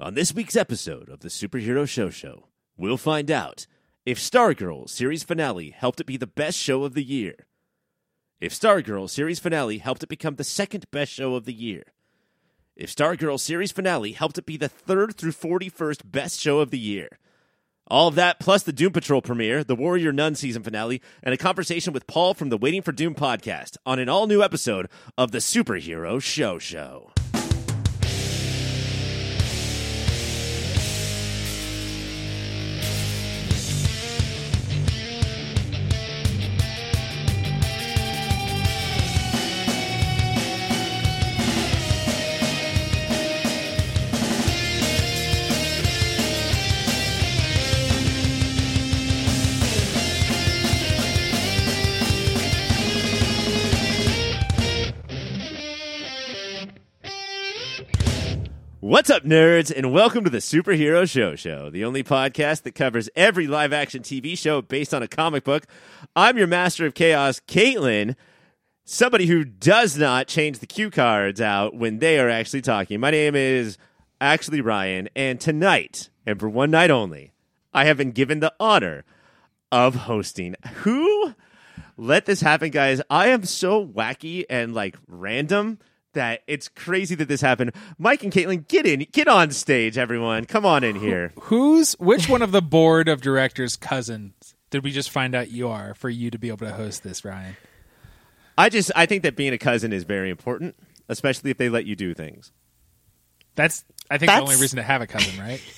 On this week's episode of the Superhero Show Show, we'll find out if Stargirl series finale helped it be the best show of the year. If Stargirl series finale helped it become the second best show of the year. If Stargirl series finale helped it be the third through 41st best show of the year. All of that, plus the Doom Patrol premiere, the Warrior Nun season finale, and a conversation with Paul from the Waiting for Doom podcast on an all new episode of the Superhero Show Show. What's up, nerds, and welcome to the Superhero Show Show, the only podcast that covers every live action TV show based on a comic book. I'm your master of chaos, Caitlin, somebody who does not change the cue cards out when they are actually talking. My name is actually Ryan, and tonight, and for one night only, I have been given the honor of hosting. Who let this happen, guys? I am so wacky and like random that it's crazy that this happened. Mike and Caitlin, get in, get on stage, everyone. Come on in here. Who's which one of the board of directors' cousins did we just find out you are for you to be able to host this, Ryan? I just I think that being a cousin is very important, especially if they let you do things. That's I think the only reason to have a cousin, right?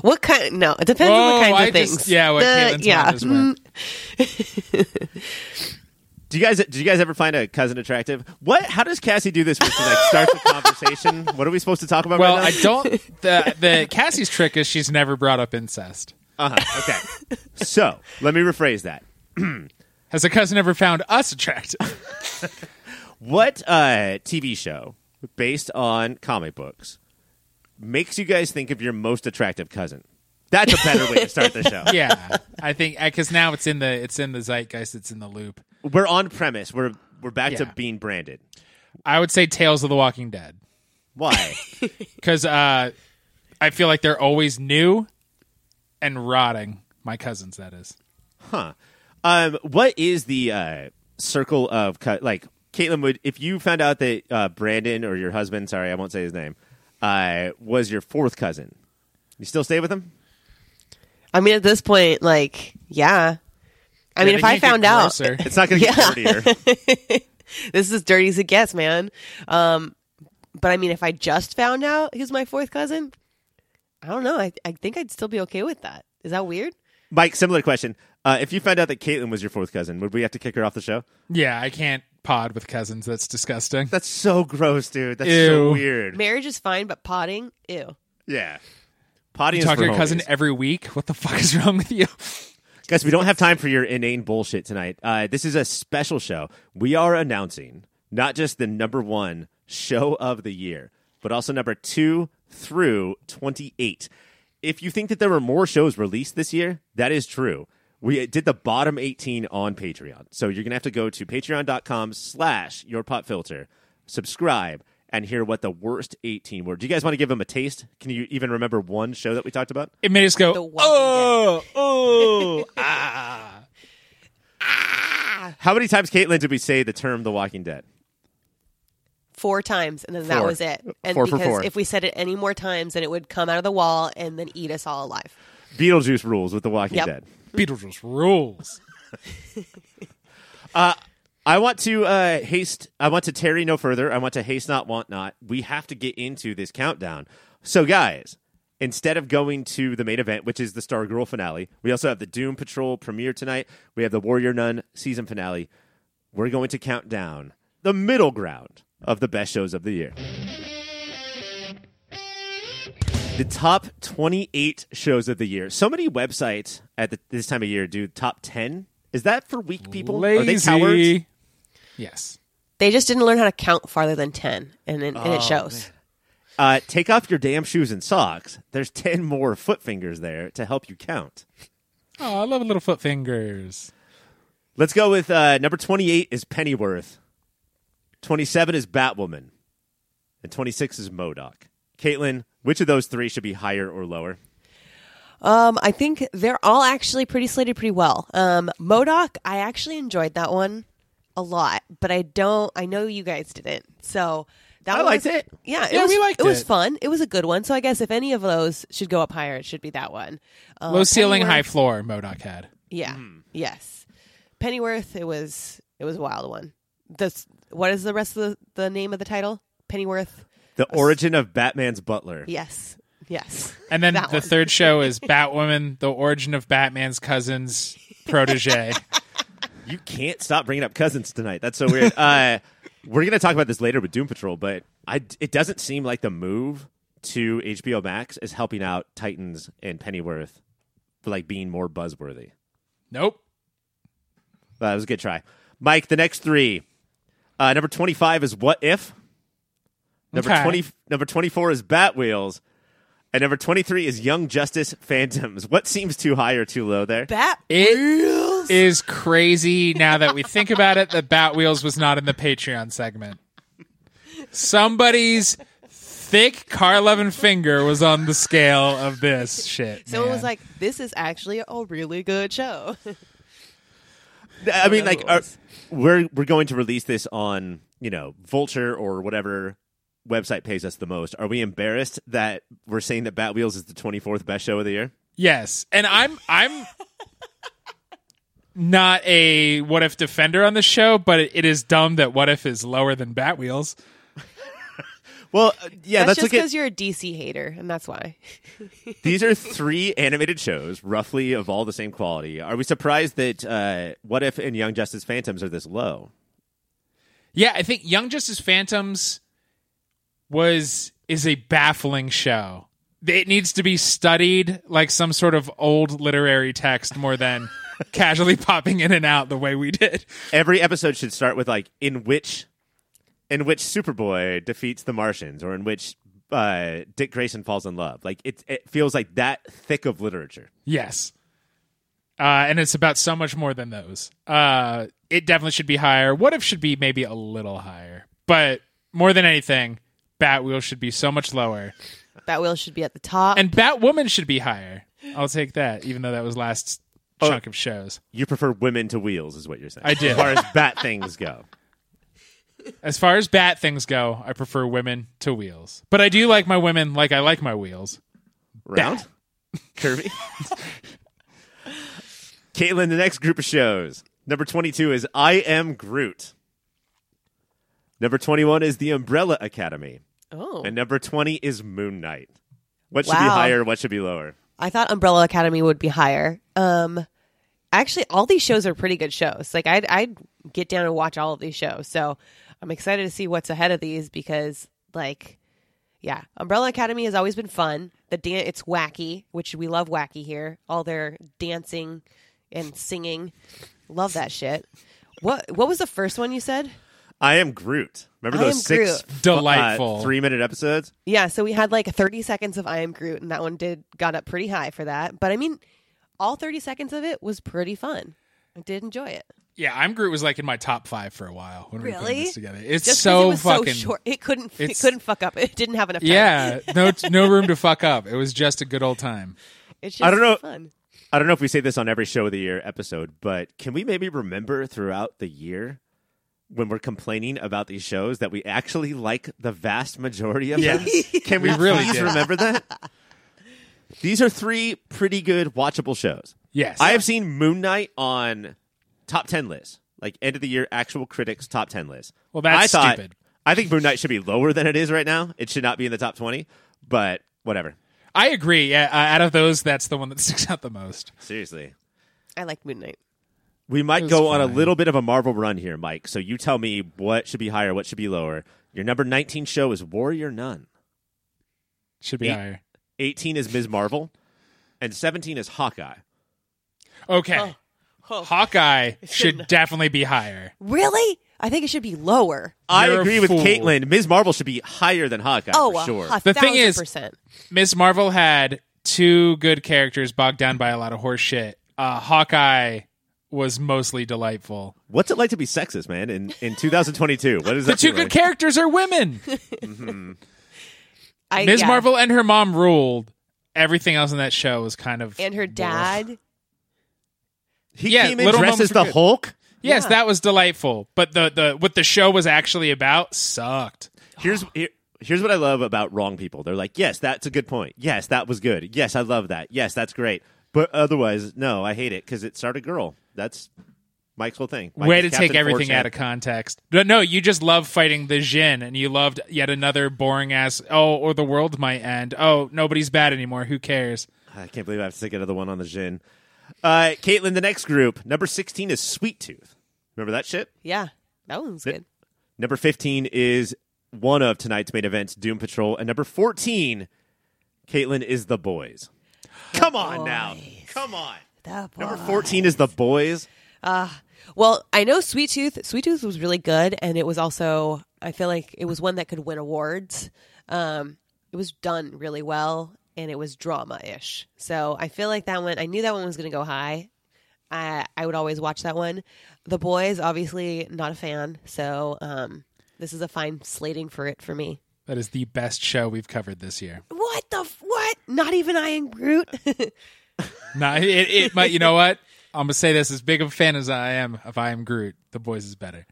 What kind? No, it depends on Whoa, what kinds I of just- things. yeah, what The- Caitlin's yeah. Do you guys did you guys ever find a cousin attractive? What? How does Cassie do this? She like starts the conversation. What are we supposed to talk about? Well, right I don't. The the Cassie's trick is she's never brought up incest. uh-huh. Okay. So let me rephrase that. Has a cousin ever found us attractive? What uh, TV show based on comic books makes you guys think of your most attractive cousin? That's a better way to start the show. yeah, I think because now it's in the it's in the zeitgeist. It's in the loop. We're on premise. We're we're back to Yeah. being branded. I would say Tales of the Walking Dead Why? because uh, I feel like they're always new and rotting. My cousins, that is. Huh. Um, what is the uh, circle of cu- like Caitlin? Would if you found out that uh, Brandon or your husband, sorry, I won't say his name, uh, was your fourth cousin, you still stay with him? I mean, at this point, like, yeah. I mean, if I found out. It's not going to Yeah. get dirtier. this is as dirty as it gets, man. Um, but I mean, if I just found out he's my fourth cousin, I don't know. I I think I'd still be okay with that. Is that weird? Mike, similar question. Uh, if you found out that Caitlin was your fourth cousin, would we have to kick her off the show? Yeah, I can't pod with cousins. That's disgusting. That's so gross, dude. That's so Ew. weird. Marriage is fine, but potting, ew. Yeah. Potty You is talk to your cousin every week. What the fuck is wrong with you? Guys, we don't have time for your inane bullshit tonight. Uh, this is a special show. We are announcing not just the number one show of the year, but also number two through 28. If you think that there were more shows released this year, that is true. We did the bottom 18 on Patreon. So you're going to have to go to patreon.com slash your pop filter, subscribe, and hear what the worst 18 were. Do you guys want to give them a taste? Can you even remember one show that we talked about? It made us go, oh, oh, ah. How many times, Caitlin, did we say the term The Walking Dead? Four times, and then that was it. And Four for because four. if we said it any more times, then it would come out of the wall and then eat us all alive. Beetlejuice rules with The Walking Yep. Dead. Beetlejuice rules. I want to uh, haste. I want to tarry no further. I want to haste not, want not. We have to get into this countdown. So, guys, instead of going to the main event, which is the Stargirl finale, we also have the Doom Patrol premiere tonight. We have the Warrior Nun season finale. We're going to count down the middle ground of the best shows of the year. The top 28 shows of the year. So many websites at the, this time of year do top 10. Is that for weak people? Are they cowards? Lazy. Yes. They just didn't learn how to count farther than 10, and, it- Oh, and it shows. Uh, take off your damn shoes and socks. There's 10 more foot fingers there to help you count. Oh, I love little foot fingers. Let's go with uh, number 28 is Pennyworth. 27 is Batwoman. And 26 is Modoc. Caitlin, which of those three should be higher or lower? Um, I think they're all actually pretty slated pretty well. Um, M.O.D.O.K., I actually enjoyed that one a lot, but I don't. I know you guys didn't, so that I one liked was- it. Yeah, it Yeah, was, we liked it. It was fun. It was a good one. So I guess if any of those should go up higher, it should be that one. Uh, Low ceiling, high floor. M.O.D.O.K. had. Yeah. Yes. Pennyworth. It was. It was a wild one. This. What is the rest of the, the name of the title? Pennyworth. The origin of Batman's butler. Yes. Yes. And then the one. third show is Batwoman, the origin of Batman's cousin's protege. You can't stop bringing up cousins tonight. That's so weird. uh, we're going to talk about this later with Doom Patrol, but I, it doesn't seem like the move to HBO Max is helping out Titans and Pennyworth for like being more buzzworthy. nope. That was a good try. Mike, the next three. Uh, number 25 is What If? Number Okay. 20 number 24 is Batwheels. And number 23 is Young Justice Phantoms. What seems too high or too low there? Bat. It is crazy now that we think about it that Batwheels was not in the Patreon segment. Somebody's thick car loving finger was on the scale of this shit. So it was like, this is actually a really good show. I mean, like, are, we're we're going to release this on you know Vulture or whatever website pays us the most. Are we embarrassed that we're saying that Batwheels is the twenty fourth best show of the year? Yes, and I'm I'm not a what if defender on the show, but it, it is dumb that what if is lower than Batwheels. Well, uh, yeah, that's let's just because you're a DC hater, and that's why. these are three animated shows, roughly of all the same quality. Are we surprised that uh, What If and Young Justice Phantoms are this low? Yeah, I think Young Justice Phantoms was is a baffling show. It needs to be studied like some sort of old literary text more than casually popping in and out the way we did. Every episode should start with like in which in which Superboy defeats the Martians, or in which uh, Dick Grayson falls in love. Like it, it feels like that thick of literature. Yes. Uh, and it's about so much more than those. Uh, it definitely should be higher. What if should be maybe a little higher? But more than anything, Batwheel should be so much lower. Batwheel should be at the top. And Batwoman should be higher. I'll take that, even though that was last chunk of shows. You prefer women to wheels, is what you're saying. I did. As far as bat things go. As far as bat things go, I prefer women to wheels. But I do like my women like I like my wheels. Round? Curvy? Caitlin, the next group of shows. Number 22 is I Am Groot. Number 21 is The Umbrella Academy. oh, And number 20 is Moon Knight. What should be Wow. higher? What should be lower? I thought Umbrella Academy would be higher. Um, actually, all these shows are pretty good shows. Like I'd I'd get down and watch all of these shows. So I'm excited to see what's ahead of these because, like, yeah, Umbrella Academy has always been fun. The dan- it's wacky, which we love wacky here. All their dancing and singing, love that shit. What what was the first one you said? I Am Groot. Remember I those Am six Groot. Uh, Delightful. three minute episodes? Yeah, so we had like 30 seconds of I am Groot, and that one did got up pretty high for that. But I mean, all 30 seconds of it was pretty fun. I did enjoy it. Yeah, I'm Groot was like in my top five for a while when we were putting Really? this together. It's Just 'cause so it was fucking so short, it couldn't it it's- couldn't fuck up. It didn't have enough time. Yeah, no no room to fuck up. It was just a good old time. it's just I don't know. fun. I don't know if we say this on every show of the year episode, but can we maybe remember throughout the year when we're complaining about these shows that we actually like the vast majority of them? Can we, We really please remember that? These are three pretty good watchable shows. Yes. I have seen Moon Knight on top 10 lists, like end of the year actual critics top 10 list. Well, that's I thought, stupid. I think Moon Knight should be lower than it is right now. It should not be in the top 20, but whatever. I agree. Yeah, uh, out of those, that's the one that sticks out the most. Seriously. I like Moon Knight. We might It was go on a little bit of a Marvel run here, Mike. So you tell me what should be higher, what should be lower. Your number 19 show is Warrior Nun. Should be Eight. higher. 18 is Ms. Marvel. And 17 is Hawkeye. Okay. Oh. Hawkeye should definitely be higher. Really? I think it should be lower. I You're a agree with. Caitlin. Ms. Marvel should be higher than Hawkeye Oh, for sure. The thing is- Ms. Marvel had two good characters bogged down by a lot of horse shit. Uh, Hawkeye was mostly delightful. What's it like to be sexist, man, in, in 2022? What is The two good like? characters are women. I, Ms. yeah. Marvel and her mom ruled. Everything else in that show was kind of and her dad. He Yeah, came in little dressed as the good. Hulk. Yes, Yeah. that was delightful. But the the what the show was actually about sucked. Here's here, here's what I love about wrong people. They're like, yes, that's a good point. Yes, that was good. Yes, I love that. Yes, that's great. But otherwise, no, I hate it because it started girl. That's Mike's whole thing. Mike Way to Captain take everything 4chan. out of context. No, no, you just love fighting the Djinn, and you loved yet another boring ass. Oh, or the world might end. Oh, nobody's bad anymore. Who cares? I can't believe I have to take another one on the Djinn. Uh, Caitlin, the next group, number 16 is Sweet Tooth. Remember that shit? Yeah, that one's good. Number 15 is one of tonight's main events, Doom Patrol. And number 14, Caitlin, is The Boys. Come on now. Come on. The Number boy. 14 is The Boys. Well, I know Sweet Tooth. Sweet Tooth was really good, and it was also I feel like it was one that could win awards. Um, it was done really well, and it was drama ish. So I feel like that one. I knew that one was going to go high. I I would always watch that one. The Boys, obviously, not a fan. So um, this is a fine slating for it for me. That is the best show we've covered this year. What the f- what? Not even I and Groot. No, it, it might. You know what? I'm gonna say this: as big of a fan as I am of I Am Groot, The Boys is better.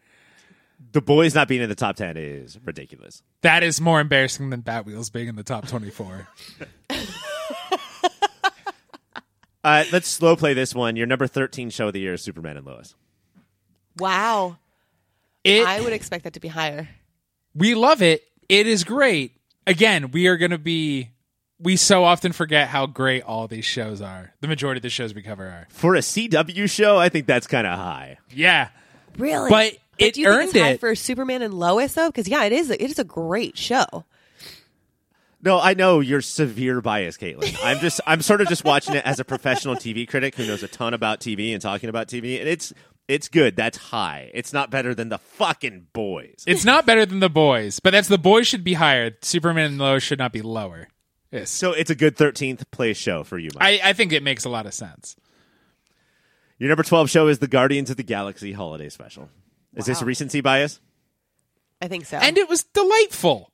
The Boys not being in the top 10 is ridiculous. That is more embarrassing than Batwheels being in the top 24. Uh, let's slow play this one. Your number 13 show of the year is Superman and Lois. wow, It, I would expect that to be higher. we love it. It is great. Again, we are going to be. We so often forget how great all these shows are. The majority of the shows we cover are. For a CW show, I think that's kind of high. Yeah. Really? But it do you think earned it's high it. for Superman and Lois though? Because yeah, it is. It is a great show. No, I know you're severe bias, Caitlin. I'm just, I'm sort of just watching it as a professional TV critic who knows a ton about TV and talking about TV, and it's, it's good. That's high. It's not better than the fucking boys. It's not better than The Boys, but that's The Boys should be higher. Superman and Lois should not be lower. Yes. So it's a good 13th place show for you, Mike. I, I think it makes a lot of sense. Your number 12 show is the Guardians of the Galaxy Holiday Special. Is this Wow. recency bias? I think so. And it was delightful.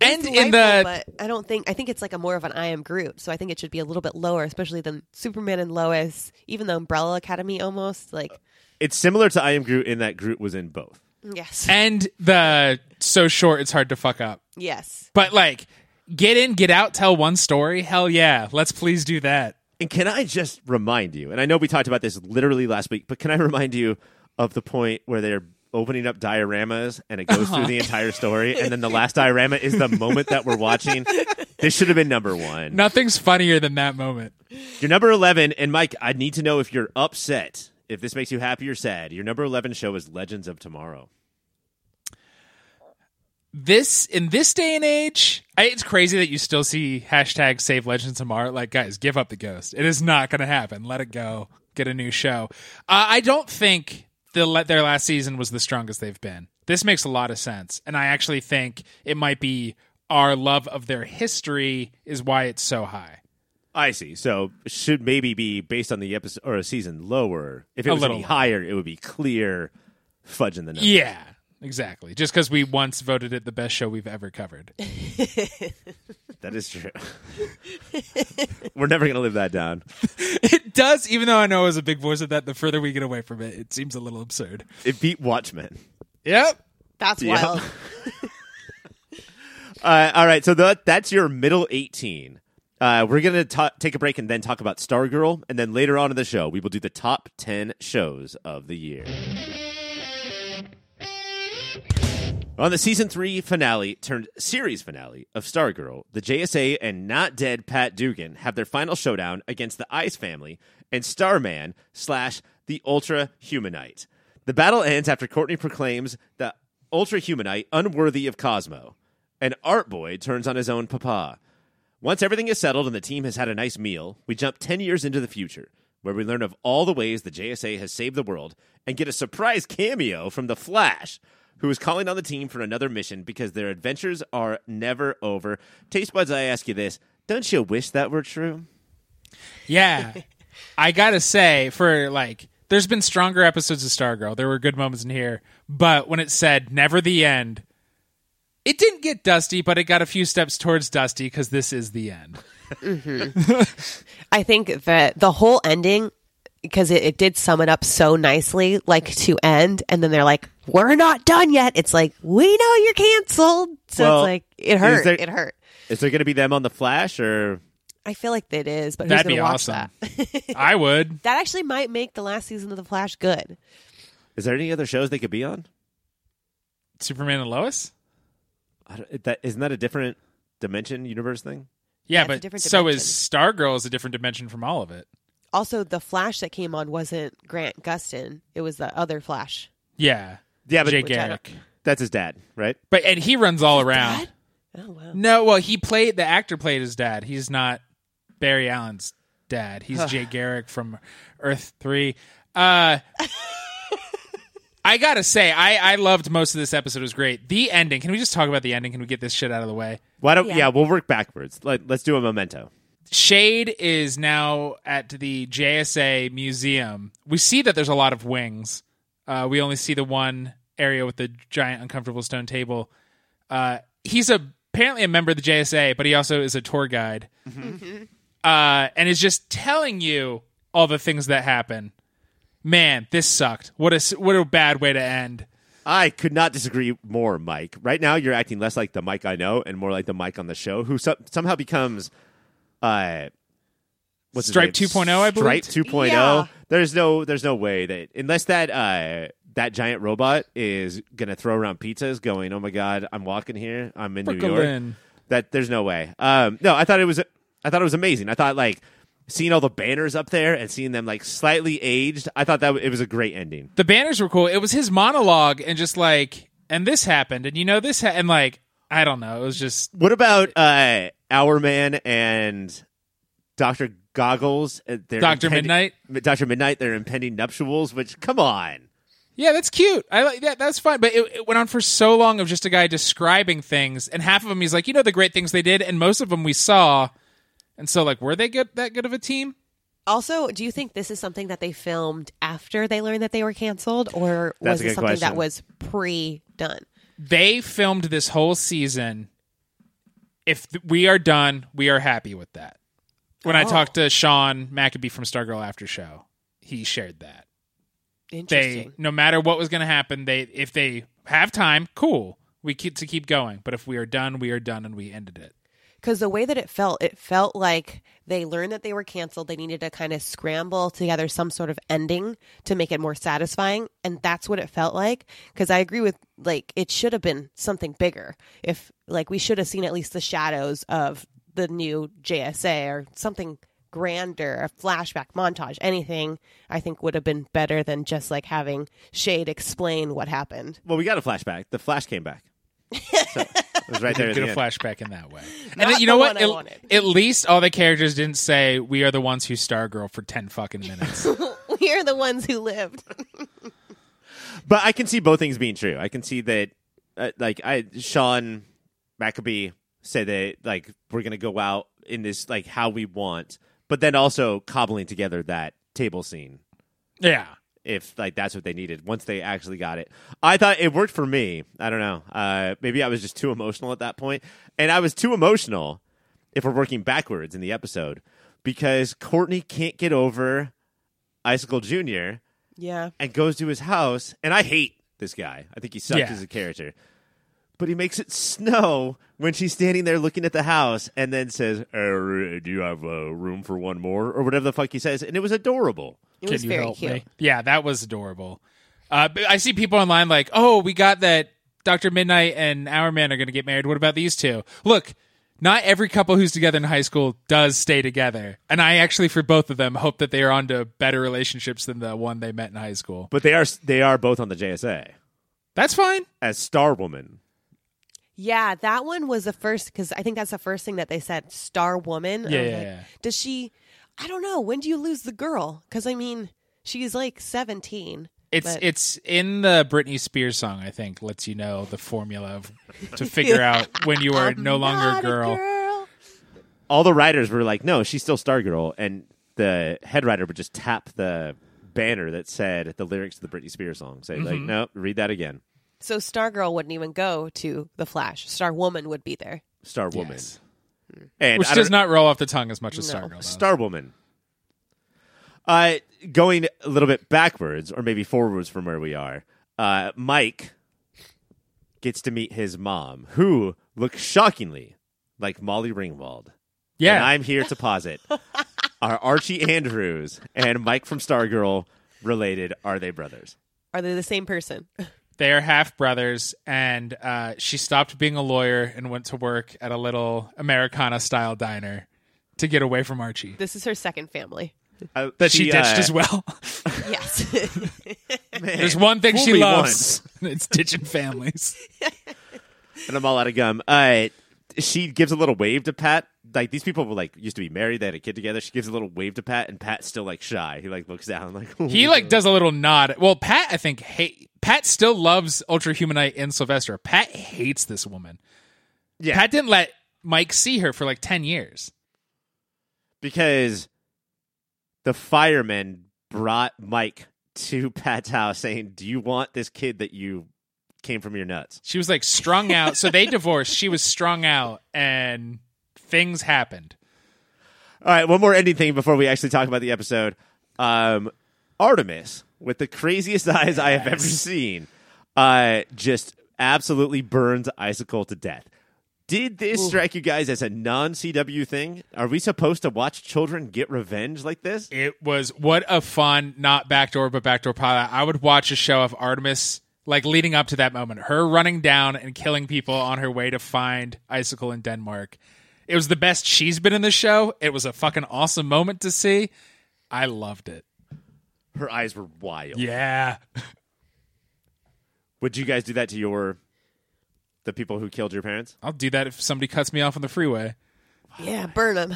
It's and in delightful, the but I don't think I think it's like a more of an I am Groot, so I think it should be a little bit lower, especially than Superman and Lois, even the Umbrella Academy almost like It's similar to I Am Groot in that Groot was in both. yes, and the so short it's hard to fuck up. yes. But like get in, get out, tell one story. Hell yeah. Let's please do that. And can I just remind you, and I know we talked about this literally last week, but can I remind you of the point where they're opening up dioramas and it goes through the uh-huh. entire story, and then the last diorama is the moment that we're watching? This should have been number one. Nothing's funnier than that moment. you're number 11, and Mike, I need to know if you're upset, if this makes you happy or sad. Your number 11 show is Legends of Tomorrow. This in this day and age, I, it's crazy that you still see hashtag Save Legends of tomorrow. Like, guys, give up the ghost. It is not going to happen. Let it go. Get a new show. Uh, I don't think the their last season was the strongest they've been. This makes a lot of sense, and I actually think it might be our love of their history is why it's so high. I see. So should maybe be based on the episode or a season lower. If it A was to little be lower. higher, it would be clear fudging the number. Yeah, exactly. Just because we once voted it the best show we've ever covered. That is true. We're never going to live that down. it does, even though I know as a big voice of that, the further we get away from it, it seems a little absurd. It beat Watchmen. Yep. That's Yeah. wild. Uh, all right, so that that's your middle 18. Uh, we're going to take a break and then talk about Stargirl, and then later on in the show, we will do the top 10 shows of the year. On the season three finale turned series finale of Stargirl, the JSA and not dead Pat Dugan have their final showdown against the Ice family and Starman slash the Ultra Humanite. The battle ends after Courtney proclaims the Ultra Humanite unworthy of Cosmo, and Art Boy turns on his own papa. Once everything is settled and the team has had a nice meal, we jump 10 years into the future, where we learn of all the ways the JSA has saved the world and get a surprise cameo from The Flash, who is calling on the team for another mission because their adventures are never over. Taste buds, I ask you this don't you wish that were true? Yeah. I gotta say, for like, there's been stronger episodes of Stargirl. There were good moments in here, but when it said "never the end," It didn't get dusty, but it got a few steps towards dusty because this is the end. Mm-hmm. I think that the whole ending, because it, it did sum it up so nicely, like to end, and then they're like, "We're not done yet." It's like we know you're canceled, so Well, it's like it hurt. there- it hurt. Is there going to be them on the Flash or? I feel like it is, but who's That'd going be to watch awesome. that? I would. that actually might make the last season of the Flash good. Is there any other shows they could be on? Superman and Lois? I don't, that isn't that a different dimension universe thing? Yeah, it's a but so dimension. is Stargirl is a different dimension from all of it. Also, the Flash that came on wasn't Grant Gustin; it was the other Flash. Yeah. Yeah, but Jay Which Garrick. that's his dad, right? But and he runs all around. Dad? Oh wow! No, well, he played the actor played his dad. He's not Barry Allen's dad. He's Jay Garrick from Earth Three. Uh, I gotta say, I I loved most of this episode. It was great. The ending. Can we just talk about the ending? Can we get this shit out of the way? Why don't? Yeah, Yeah. we'll work backwards. Let, let's do a memento. Shade is now at the JSA museum. We see that there's a lot of wings. Uh, we only see the one area with the giant uncomfortable stone table. Uh, he's a, apparently a member of the JSA, but he also is a tour guide, uh, and is just telling you all the things that happen. Man, this sucked. What a s- what a bad way to end. I could not disagree more, Mike. Right now, you're acting less like the Mike I know and more like the Mike on the show, who so- somehow becomes, uh, what's his Stripe name? 2.0, I believe? Stripe 2.0. Yeah. There's no, there's no way that unless that uh, that giant robot is gonna throw around pizzas, going, "Oh my god, I'm walking here, I'm in New York." That there's no way. Um, no, I thought it was, I thought it was amazing. I thought like seeing all the banners up there and seeing them like slightly aged. I thought that w- it was a great ending. the banners were cool. It was his monologue and just like, and this happened, and you know this, ha-, and like, I don't know. It was just What about uh, Hourman and Doctor Goggles? uh, Dr. impending- Midnight? Doctor Midnight, their impending nuptials. Which, come on, yeah, that's cute. I like that. That's fine. But it, it went on for so long of just a guy describing things, and half of them he's like, you know, the great things they did, and most of them we saw, and so like, were they good that good of a team? Also, do you think this is something that they filmed after they learned that they were canceled, or That's was it something question. that was pre-done? They filmed this whole season. If th- we are done, we are happy with that. When I Oh. talked to Sean Maccabee from Stargirl After Show, he shared that. they no matter what was going to happen they if they have time cool we keep to keep going but if we are done we are done and we ended it Because the way that it felt, it felt like they learned that they were canceled. They needed to kind of scramble together some sort of ending to make it more satisfying, and that's what it felt like. Because I agree with like it should have been something bigger. If like we should have seen at least the shadows of the new JSA or something grander, a flashback montage, anything. I think would have been better than just like having Shade explain what happened. well, we got a flashback. The Flash came back. So, it was right there. get the a end. flashback in that way and Not then, you know what at, at least all the characters didn't say we are the ones who stargirl for 10 fucking minutes We're the ones who lived. But I can see both things being true. I can see that, uh, like, I Sean Maccabee said that, like, we're gonna go out in this like how we want, but then also cobbling together that table scene yeah if like that's what they needed once they actually got it. I thought it worked for me. I don't know. Uh, maybe I was just too emotional at that point, and I was too emotional. If we're working backwards in the episode, because Courtney can't get over Icicle Junior Yeah. and goes to his house, and I hate this guy. I think he sucks Yeah. as a character. But he makes it snow when she's standing there looking at the house, and then says, uh, "Do you have uh, room for one more?" or whatever the fuck he says, and it was adorable. It was Can you very help cute. me? Yeah, that was adorable. Uh, I see people online like, oh, we got that Dr. Midnight and Hourman are going to get married. What about these two? Look, not every couple who's together in high school does stay together. And I actually, for both of them, hope that they are on to better relationships than the one they met in high school. But they are they are both on the JSA That's fine. as Star Woman. Yeah, that one was the first because I think that's the first thing that they said. Star woman. Yeah, yeah, like, yeah. Does she? I don't know. When do you lose the girl? Because I mean, she's like seventeen. It's But- it's in the Britney Spears song. I think lets you know the formula of, to figure out when you are I'm no longer not a girl. girl. All the writers were like, "No, she's still Stargirl," and the head writer would just tap the banner that said the lyrics to the Britney Spears song. Say like, Mm-hmm. "No, read that again." So Stargirl wouldn't even go to the Flash. Star Woman would be there. Star Woman, Yes. and Which does don't- not roll off the tongue as much as No. Stargirl. does. Star Woman. Uh, going a little bit backwards, or maybe forwards from where we are. Uh, Mike gets to meet his mom, who looks shockingly like Molly Ringwald. yeah, And I'm here to posit: are Archie Andrews and Mike from Stargirl related? Are they brothers? Are they the same person? they are half brothers, and uh, she stopped being a lawyer and went to work at a little Americana style diner to get away from Archie. This is her second family. Uh, That she, ditched uh, as well. Yes. man, There's one thing she loves. once. it's ditching families. and I'm all out of gum. Uh, she gives a little wave to Pat. Like these people were like used to be married, they had a kid together. She gives a little wave to Pat, and Pat's still like shy. He like looks down, like He like does a little nod. Well, Pat, I think, hate Pat still loves Ultra Humanite and Sylvester. Pat hates this woman. yeah, Pat didn't let Mike see her for like ten years. because the firemen brought Mike to Pat's house, saying, "Do you want this kid that you came from your nuts?" She was like strung out. So they divorced. She was strung out, and things happened. All right, one more ending thing before we actually talk about the episode. Um, Artemis, with the craziest eyes I have ever seen, uh, just absolutely burns Icicle to death. Did this strike you guys as a non CW thing? Are we supposed to watch children get revenge like this? It was what a fun, not backdoor, but backdoor pilot. I would watch a show of Artemis, like leading up to that moment, her running down and killing people on her way to find Icicle in Denmark. It was the best she's been in the show. It was a fucking awesome moment to see. I loved it. Her eyes were wild. Yeah. Would you guys do that to your the people who killed your parents? I'll do that if somebody cuts me off on the freeway. yeah, burn them.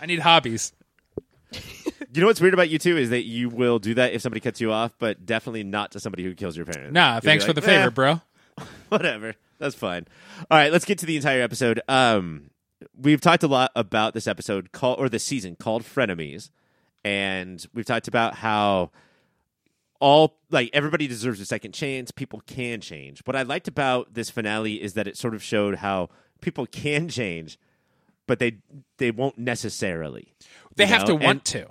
I need hobbies. You know what's weird about you too is that you will do that if somebody cuts you off, but definitely not to somebody who kills your parents. Nah, You'll thanks for the favor, "Eh, bro. whatever. That's fine. All right, let's get to the entire episode. Um, we've talked a lot about this episode called or this season called Frenemies, and we've talked about how all like everybody deserves a second chance. People can change. What I liked about this finale is that it sort of showed how people can change, but they they won't necessarily. They have know? to want And to.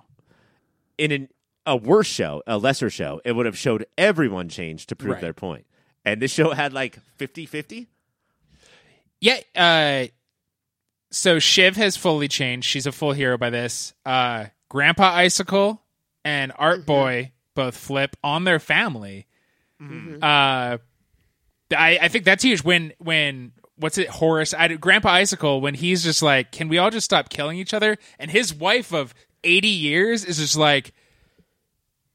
In an, a worse show, a lesser show, it would have showed everyone change to prove Right. their point. And this show had like 50-50. Yeah. Uh, so Shiv has fully changed. She's a full hero by this. Uh, Grandpa Icicle and Art Boy both flip on their family. Uh, I, I think that's huge. When when what's it, Horace? I, Grandpa Icicle when he's just like, can we all just stop killing each other? And his wife of eighty years is just like.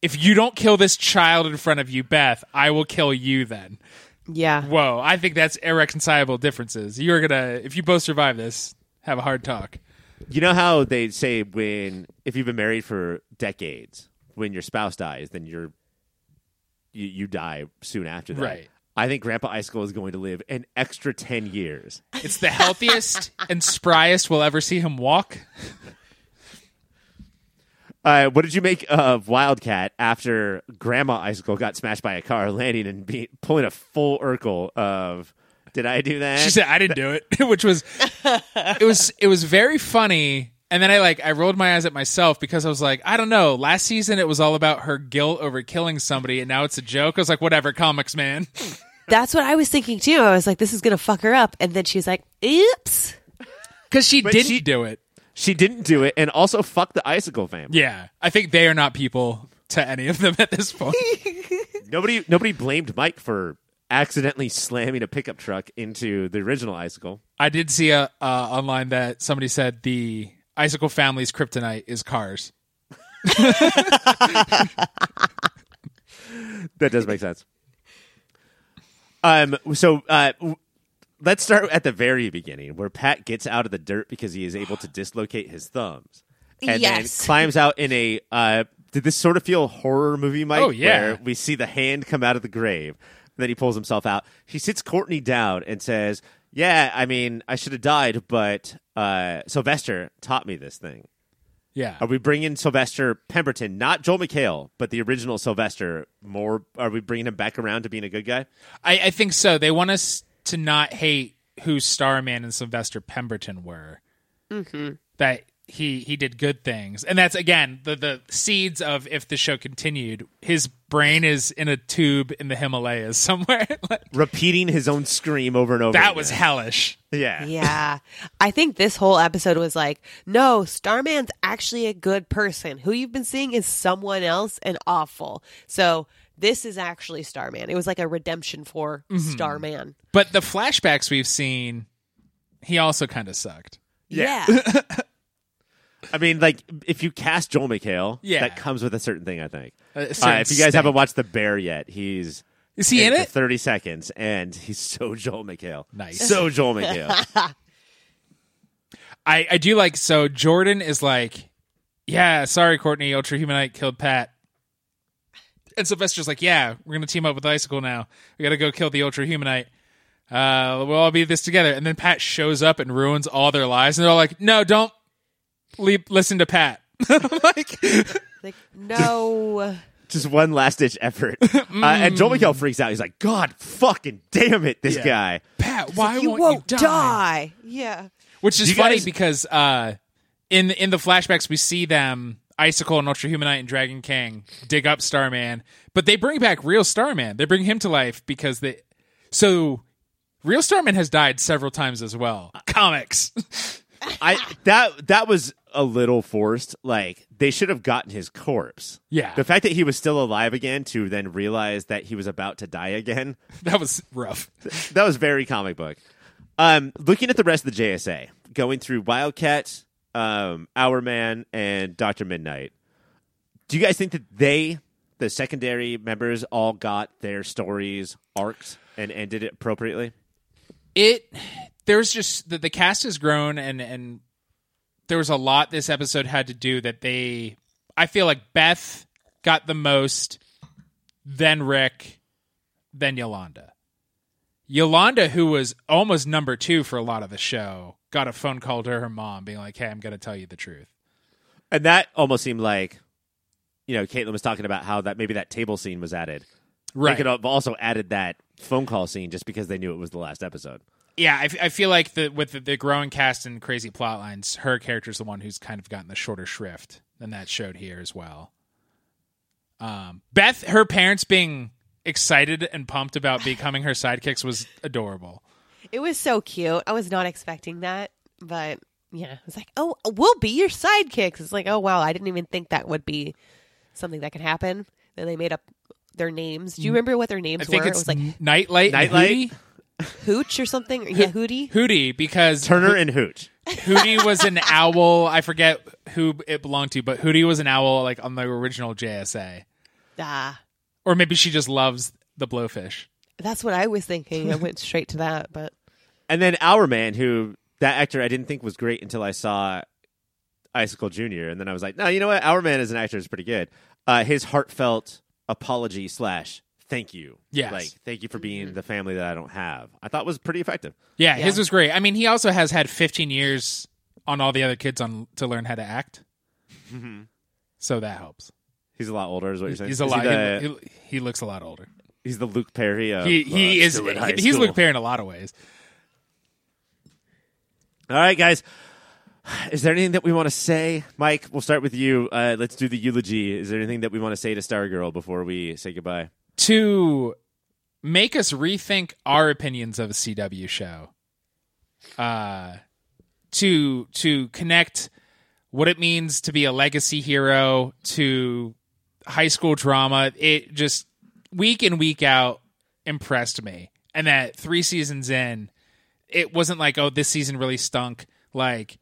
If you don't kill this child in front of you, Beth, I will kill you then. Yeah. Whoa, I think that's irreconcilable differences. You're gonna, if you both survive this, have a hard talk. You know how they say when if you've been married for decades, when your spouse dies, then you're you, you die soon after that. Right. I think Grandpa Icicle is going to live an extra ten years. It's the healthiest and spryest we'll ever see him walk. Uh, what did you make of Wildcat after Grandma Icicle got smashed by a car, landing and be, pulling a full Urkel of? Did I do that? She said, "I didn't do it," which was, it was, it was very funny. And then I like, I rolled my eyes at myself because I was like, I don't know. Last season it was all about her guilt over killing somebody, and now it's a joke. I was like, whatever, comics, man. That's what I was thinking too. I was like, this is going to fuck her up. And then she was like, oops. Because she But didn't she- do it. She didn't do it, and also fuck the Icicle family. Yeah, I think they are not people to any of them at this point. Nobody, nobody blamed Mike for accidentally slamming a pickup truck into the original Icicle. I did see a uh, online that somebody said the Icicle family's kryptonite is cars. That does make sense. Um. So, uh, w- let's start at the very beginning, where Pat gets out of the dirt because he is able to dislocate his thumbs, and Yes. then climbs out in a. Uh, did this sort of feel horror movie, Mike? Oh, yeah. Where we see the hand come out of the grave, then he pulls himself out. He sits Courtney down and says, "Yeah, I mean, I should have died, but uh, Sylvester taught me this thing." Yeah. Are we bringing Sylvester Pemberton, not Joel McHale, but the original Sylvester? More? Are we bringing him back around to being a good guy? I, I think so. They want us to not hate who Starman and Sylvester Pemberton were. Mm-hmm. That he he did good things, and that's again the the seeds of if the show continued. His brain is in a tube in the Himalayas somewhere. Like, Repeating his own scream over and over. that again. was hellish. yeah. Yeah. I think this whole episode was like, no, Starman's actually a good person. Who you've been seeing is someone else and awful. So this is actually Starman. It was like a redemption for Starman. But the flashbacks we've seen, he also kind of sucked. Yeah. Yeah. I mean, like if you cast Joel McHale, Yeah. that comes with a certain thing. I think. A Uh, if you guys stink. haven't watched The Bear yet, he's is he in for it? Thirty seconds, and he's so Joel McHale. Nice. So Joel McHale. I, I do like so Jordan is like, yeah, sorry, Courtney, Ultra Humanite killed Pat. And Sylvester's like, yeah, we're gonna team up with Icicle now. We gotta go kill the Ultra Humanite. Uh, we'll all be this together. And then Pat shows up and ruins all their lives, and they're all like, no, don't leave, listen to Pat. like, like, no. Just one last ditch effort. Uh, and Joel McHale freaks out. He's like, God fucking damn it, this Yeah. guy. Pat, why you won't, won't you die. Yeah. Which is You funny guys- because uh, in in the flashbacks we see them Icicle and Ultra Humanite and Dragon King dig up Starman, but they bring back real Starman. They bring him to life because they so real Starman has died several times as well. Comics. I that that was a little forced. Like they should have gotten his corpse. Yeah. The fact that he was still alive again to then realize that he was about to die again. that was rough. that was very comic book. Um, looking at the rest of the JSA, going through Wildcat, um, Hourman, and Doctor Midnight. Do you guys think that they, the secondary members, all got their stories arcs and ended it appropriately? it there's just the, the cast has grown and and there was a lot this episode had to do that they i feel like beth got the most then rick then yolanda yolanda who was almost number two for a lot of the show got a phone call to her mom being like hey i'm going to tell you the truth And that almost seemed like, you know, Caitlin was talking about how that maybe that table scene was added. Right. They could have also added that phone call scene just because they knew it was the last episode. yeah i, f- I feel like the with the, the growing cast and crazy plot lines her character's the one who's kind of gotten the shorter shrift and that showed here as well um, beth her parents being excited and pumped about becoming her sidekicks was adorable It was so cute. I was not expecting that, but yeah, it's like, oh, we'll be your sidekicks. It's like, oh wow, I didn't even think that would be something that could happen. Then they made up their names. Do you remember what their names i think were? it's it was like nightlight and Nightlight? hootie Hooch or something. Yeah, Hootie. hootie because Turner and Hooch. hootie was an owl i forget who it belonged to but hootie was an owl like on the original jsa Ah, or maybe she just loves the blowfish that's what I was thinking. I went straight to that, but And then Hourman, who that actor I didn't think was great until I saw Icicle Jr. And then I was like, no, you know what? Hourman as an actor is pretty good. Uh, his heartfelt apology slash thank you. Yes. Like, thank you for being the family that I don't have. I thought was pretty effective. Yeah, Yeah. his was great. I mean, he also has had 15 years on all the other kids on to learn how to act. So that helps. He's a lot older, is what you're saying. He's a Is lot. He the, he, he, he looks a lot older. he's the Luke Perry. Of, He he uh, is. still He's. Luke Perry in a lot of ways. All right, guys. Is there anything that we want to say? Mike, we'll start with you. Uh, let's do the eulogy. Is there anything that we want to say to Stargirl before we say goodbye? To make us rethink our opinions of a CW show. Uh, to to connect what it means to be a legacy hero to high school drama. It just week in week out impressed me, and that three seasons in, it wasn't like oh this season really stunk. Like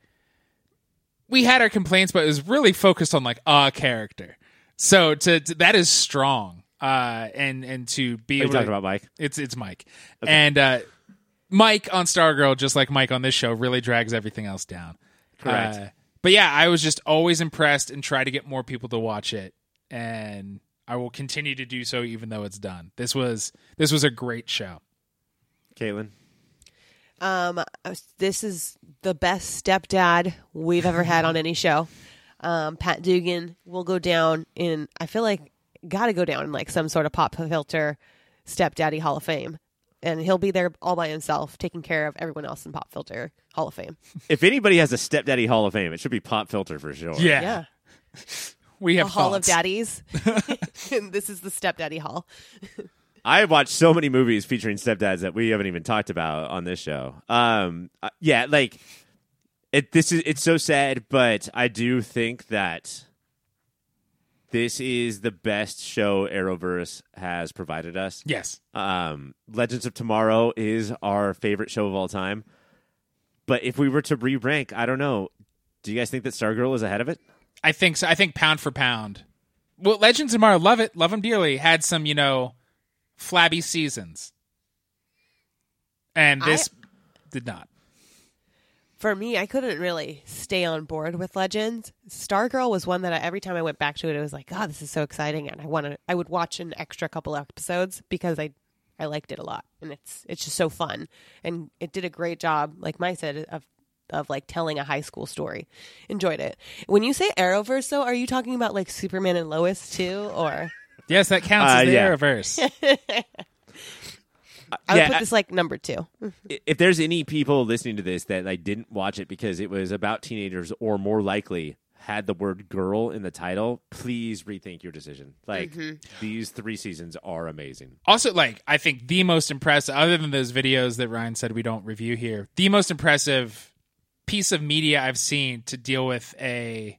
we had our complaints, but it was really focused on like a character. So to, to that is strong. Uh, and and to be Are able talking to, about Mike? it's it's Mike, and uh, Mike on Stargirl, just like Mike on this show, really drags everything else down. Correct. Uh, but yeah, I was just always impressed and try to get more people to watch it, and I will continue to do so even though it's done. This was this was a great show. Caitlin? Um, this is the best stepdad we've ever had on any show. Um, Pat Dugan will go down in. I feel like got to go down in like some sort of pop filter stepdaddy Hall of Fame, and he'll be there all by himself, taking care of everyone else in pop filter Hall of Fame. If anybody has a stepdaddy Hall of Fame, it should be Pop Filter for sure. Yeah. Yeah, We a have Hall of. Daddies, and this is the stepdaddy Hall. I have watched so many movies featuring stepdads that we haven't even talked about on this show. Um, uh, yeah, like it. This is it's so sad, but I do think that this is the best show Arrowverse has provided us. Yes. Um, Legends of Tomorrow is our favorite show of all time. But if we were to re-rank, I don't know. Do you guys think that Stargirl is ahead of it? I think so. I think pound for pound. Well, Legends of Tomorrow, love it, love them dearly. Had some, you know, flabby seasons, and this did not. For me, I couldn't really stay on board with Legends. Stargirl was one that I, every time I went back to it, it was like, God, this is so exciting, and I wanted. I would watch an extra couple episodes because I, I liked it a lot, and it's it's just so fun, and it did a great job, like Mike said, of of like telling a high school story. Enjoyed it. When you say Arrowverse, though, are you talking about like Superman and Lois too, or Yes, that counts Uh, as the yeah. Arrowverse. I would Yeah, put I- this like number two. I- if there's any people listening to this that like didn't watch it because it was about teenagers or more likely had the word girl in the title, please rethink your decision. Like these three seasons are amazing. also, like I think the most impressive, other than those videos that Ryan said we don't review here, the most impressive piece of media I've seen to deal with a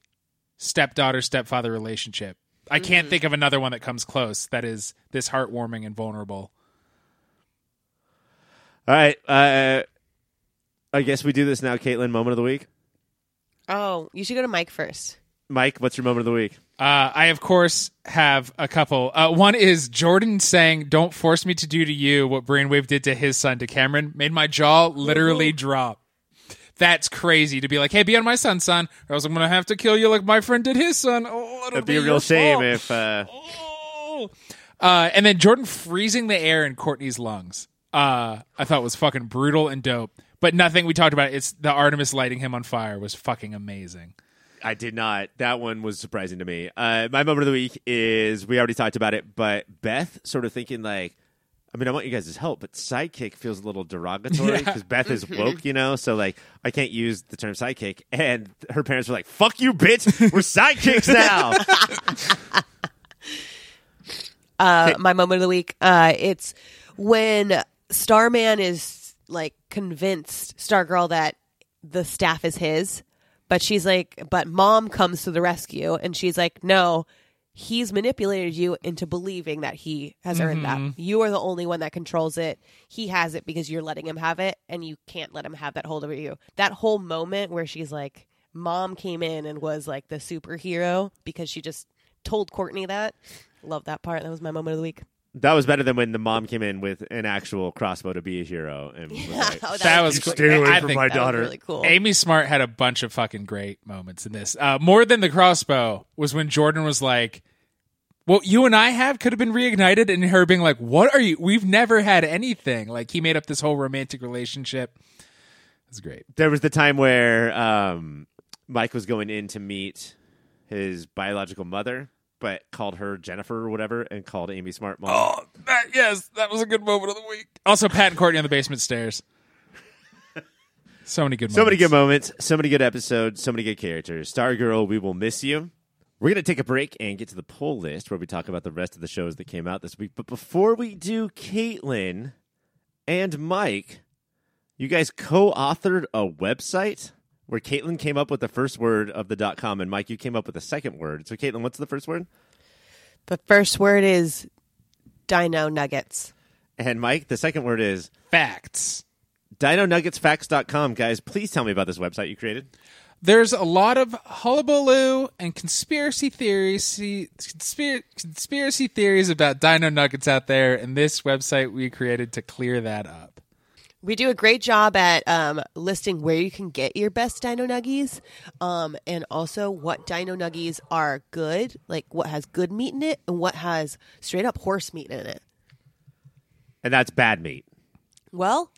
stepdaughter stepfather relationship. I can't think of another one that comes close. That is this heartwarming and vulnerable. All right, uh, I guess we do this now. Caitlin, moment of the week. Oh, you should go to Mike first. Mike, what's your moment of the week? Uh, I of course have a couple. Uh, one is Jordan saying, "Don't force me to do to you what Brainwave did to his son to Cameron." Made my jaw literally drop. That's crazy to be like, "Hey, be on my son, son, or else I'm gonna have to kill you like my friend did his son." Oh, It'd be a real shame fault. if uh, Oh. Uh, and then Jordan freezing the air in Courtney's lungs. Uh, I thought was fucking brutal and dope. But nothing we talked about. It's the Artemis lighting him on fire was fucking amazing. I did not. That one was surprising to me. Uh, my moment of the week is we already talked about it, but Beth sort of thinking like, I mean, I want you guys' help, but sidekick feels a little derogatory because Beth is woke, you know. So like, I can't use the term sidekick, and her parents were like, "Fuck you, bitch! We're sidekicks now." uh, my moment of the week. Uh, it's when Starman is like convinced Stargirl that the staff is his, but she's like, but mom comes to the rescue, and she's like, no. He's manipulated you into believing that he has earned that. Mm-hmm. You are the only one that controls it. He has it because you're letting him have it, and you can't let him have that hold over you. That whole moment where she's like, mom came in and was like the superhero because she just told Courtney that. Love that part. That was my moment of the week. That was better than when the mom came in with an actual crossbow to be a hero and was like, Oh, That was cool. stay away I from think my that was daughter. really cool. Amy Smart had a bunch of fucking great moments in this. Uh, more than the crossbow was when Jordan was like, "What you and I have could have been reignited," and her being like, "What are you? We've never had anything." Like he made up this whole romantic relationship. It was great. there was the time where um, Mike was going in to meet his biological mother, but called her Jennifer or whatever, and called Amy Smart mom. Oh, that, yes, that was a good moment of the week. Also, Pat and Courtney on the basement stairs. So many good So many moments. good moments, so many good episodes, so many good characters. Stargirl, we will miss you. We're going to take a break and get to the poll list where we talk about the rest of the shows that came out this week. But before we do, Caitlin and Mike, you guys co authored a website where Caitlin came up with the first word of the dot com, and Mike, you came up with the second word. So, Caitlin, what's the first word? The first word is Dino Nuggets. And Mike, the second word is Facts. Dino DinoNuggetsFacts.com. Guys, please tell me about this website you created. there's a lot of hullabaloo and conspiracy theories conspir- conspiracy theories about dino nuggets out there and this website we created to clear that up We do a great job at um, listing where you can get your best Dino Nuggies, um, and also what Dino Nuggies are good, like what has good meat in it, and what has straight up horse meat in it. And that's bad meat. Well,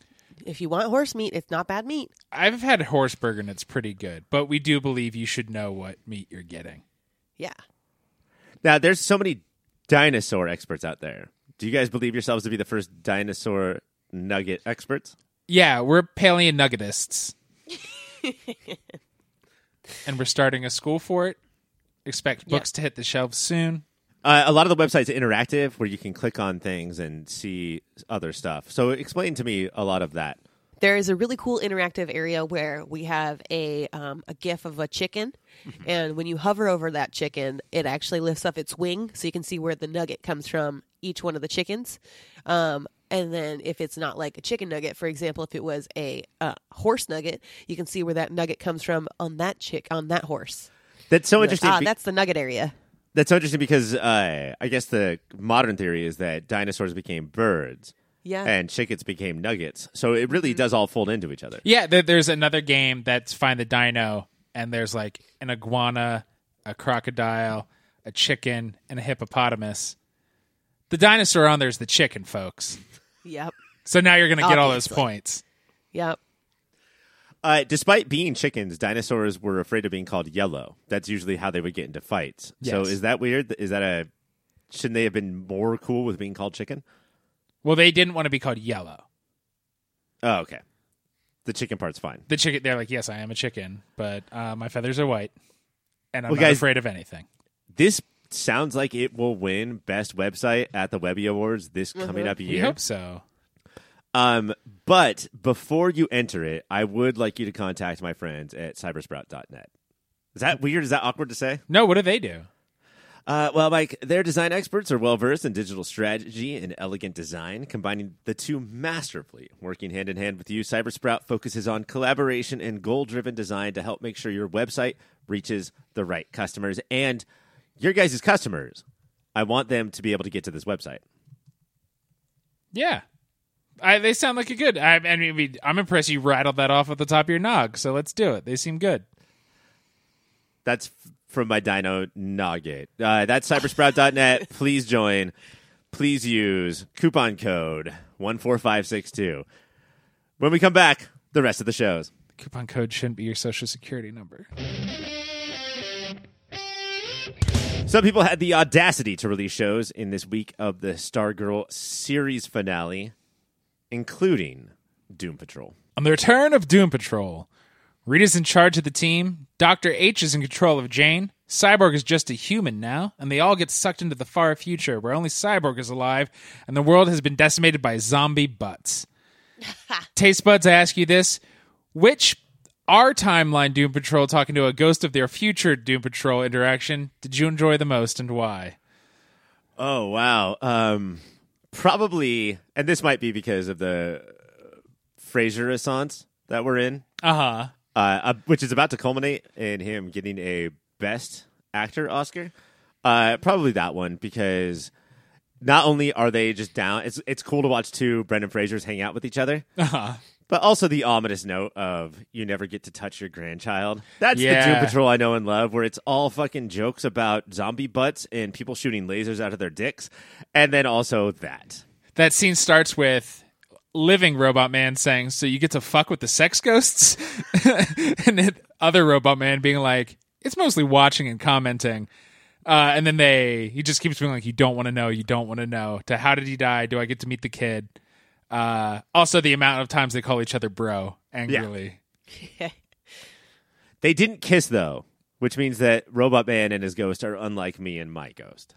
If you want horse meat, it's not bad meat. I've had horse burger and it's pretty good, but we do believe you should know what meat you're getting. Yeah. Now, there's so many dinosaur experts out there. Do you guys believe yourselves to be the first dinosaur nugget experts? Yeah, we're paleo nuggetists. and we're starting a school for it. Expect Yeah. books to hit the shelves soon. Uh, a lot of the websites are interactive where you can click on things and see other stuff. So explain to me a lot of that. There is a really cool interactive area where we have a um, a GIF of a chicken, and when you hover over that chicken, it actually lifts up its wing, so you can see where the nugget comes from each one of the chickens. Um, and then if it's not like a chicken nugget, for example, if it was a uh, horse nugget, you can see where that nugget comes from on that chick on that horse. That's so Like, interesting. ah, be- that's the nugget area. that's so interesting because uh, I guess the modern theory is that dinosaurs became birds Yeah. and chickens became nuggets. So it really does all fold into each other. Yeah, there, there's another game that's Find the Dino, and there's like an iguana, a crocodile, a chicken, and a hippopotamus. The dinosaur on there is the chicken, folks. Yep. So now you're going to get all those Obviously. points. Yep. Uh, despite being chickens, dinosaurs were afraid of being called yellow. That's usually how they would get into fights. So Yes. is that weird? Is that a shouldn't they have been more cool with being called chicken? Well, they didn't want to be called yellow. Oh, okay. The chicken part's fine. The chicken, they're like, yes, I am a chicken, but uh, my feathers are white, and I'm Well, not guys- afraid of anything. This sounds like it will win best website at the Webby Awards this coming up year. We year. hope so. Um, but before you enter it, I would like you to contact my friends at cybersprout.net. Is that weird? Is that awkward to say? No, what do they do? Uh, well, Mike, their design experts are well versed in digital strategy and elegant design, combining the two masterfully. Working hand in hand with you, Cybersprout focuses on collaboration and goal driven design to help make sure your website reaches the right customers and your guys' customers. I want them to be able to get to this website. Yeah. I, they sound like a good. I, I mean, I'm impressed you rattled that off at the top of your nog. So let's do it. They seem good. That's f- from my Dino Nugget. Uh, that's cybersprout.net. Please join. Please use coupon code 14562. When we come back, the rest of the shows. Coupon code shouldn't be your social security number. Some people had the audacity to release shows in this week of the Stargirl series finale, including Doom Patrol. On the return of Doom Patrol, Rita's in charge of the team, Dr. H is in control of Jane, Cyborg is just a human now, and they all get sucked into the far future where only Cyborg is alive and the world has been decimated by zombie butts. Taste buds, I ask you this which our timeline Doom Patrol talking to a ghost of their future Doom Patrol interaction did you enjoy the most and why? Oh, wow. Um, probably, and this might be because of the Fraser Renaissance that we're in. Uh huh. uh, uh, which is about to culminate in him getting a Best Actor Oscar. Uh, probably that one because not only are they just down, it's it's cool to watch two Brendan Frasers hang out with each other, Uh huh. But also the ominous note of you never get to touch your grandchild. That's the Yeah. Doom Patrol I know and love, where it's all fucking jokes about zombie butts and people shooting lasers out of their dicks, and then also that. that scene starts with living robot man saying so you get to fuck with the sex ghosts and then other robot man being like it's mostly watching and commenting uh, and then they he just keeps being like you don't want to know you don't want to know to how did he die do i get to meet the kid uh, also the amount of times they call each other bro angrily They didn't kiss though, which means that Robot Man and his ghost are unlike me and my ghost.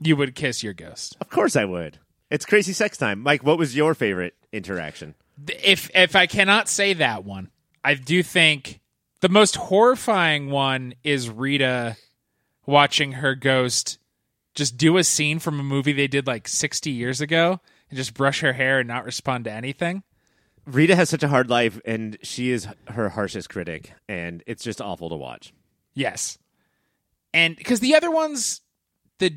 you would kiss your ghost Of course I would. It's crazy sex time. Mike, what was your favorite interaction? if if I cannot say that one, I do think the most horrifying one is Rita watching her ghost just do a scene from a movie they did like 60 years ago and just brush her hair and not respond to anything. Rita has such a hard life and she is her harshest critic and it's just awful to watch. Yes. And because the other ones, the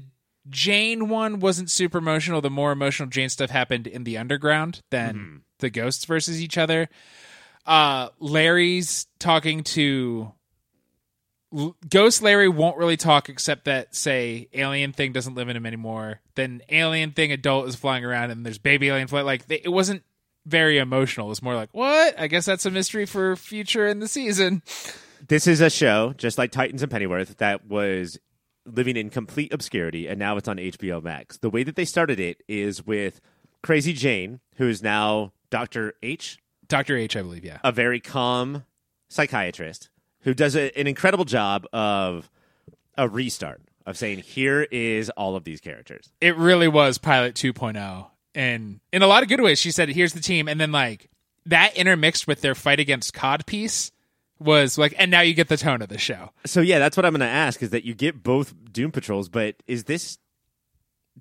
Jane one wasn't super emotional. The more emotional Jane stuff happened in the underground than the ghosts versus each other. Uh, Larry's talking to. Ghost Larry won't really talk except that, say, alien thing doesn't live in him anymore. Then alien thing adult is flying around and there's baby alien fly. Like, they, it wasn't very emotional. It was more like, what? I guess that's a mystery for future in the season. This is a show, just like Titans and Pennyworth, that was living in complete obscurity, and now it's on HBO Max. The way that they started it is with Crazy Jane, who is now Dr. H, Dr. H, I believe, yeah. a very calm psychiatrist who does a, an incredible job of a restart of saying, here is all of these characters. It really was Pilot 2.0. And in a lot of good ways, she said, here's the team. And then, like, that intermixed with their fight against Cod piece was like, and now you get the tone of the show. So yeah, that's what I'm going to ask is that you get both Doom Patrols, but is this?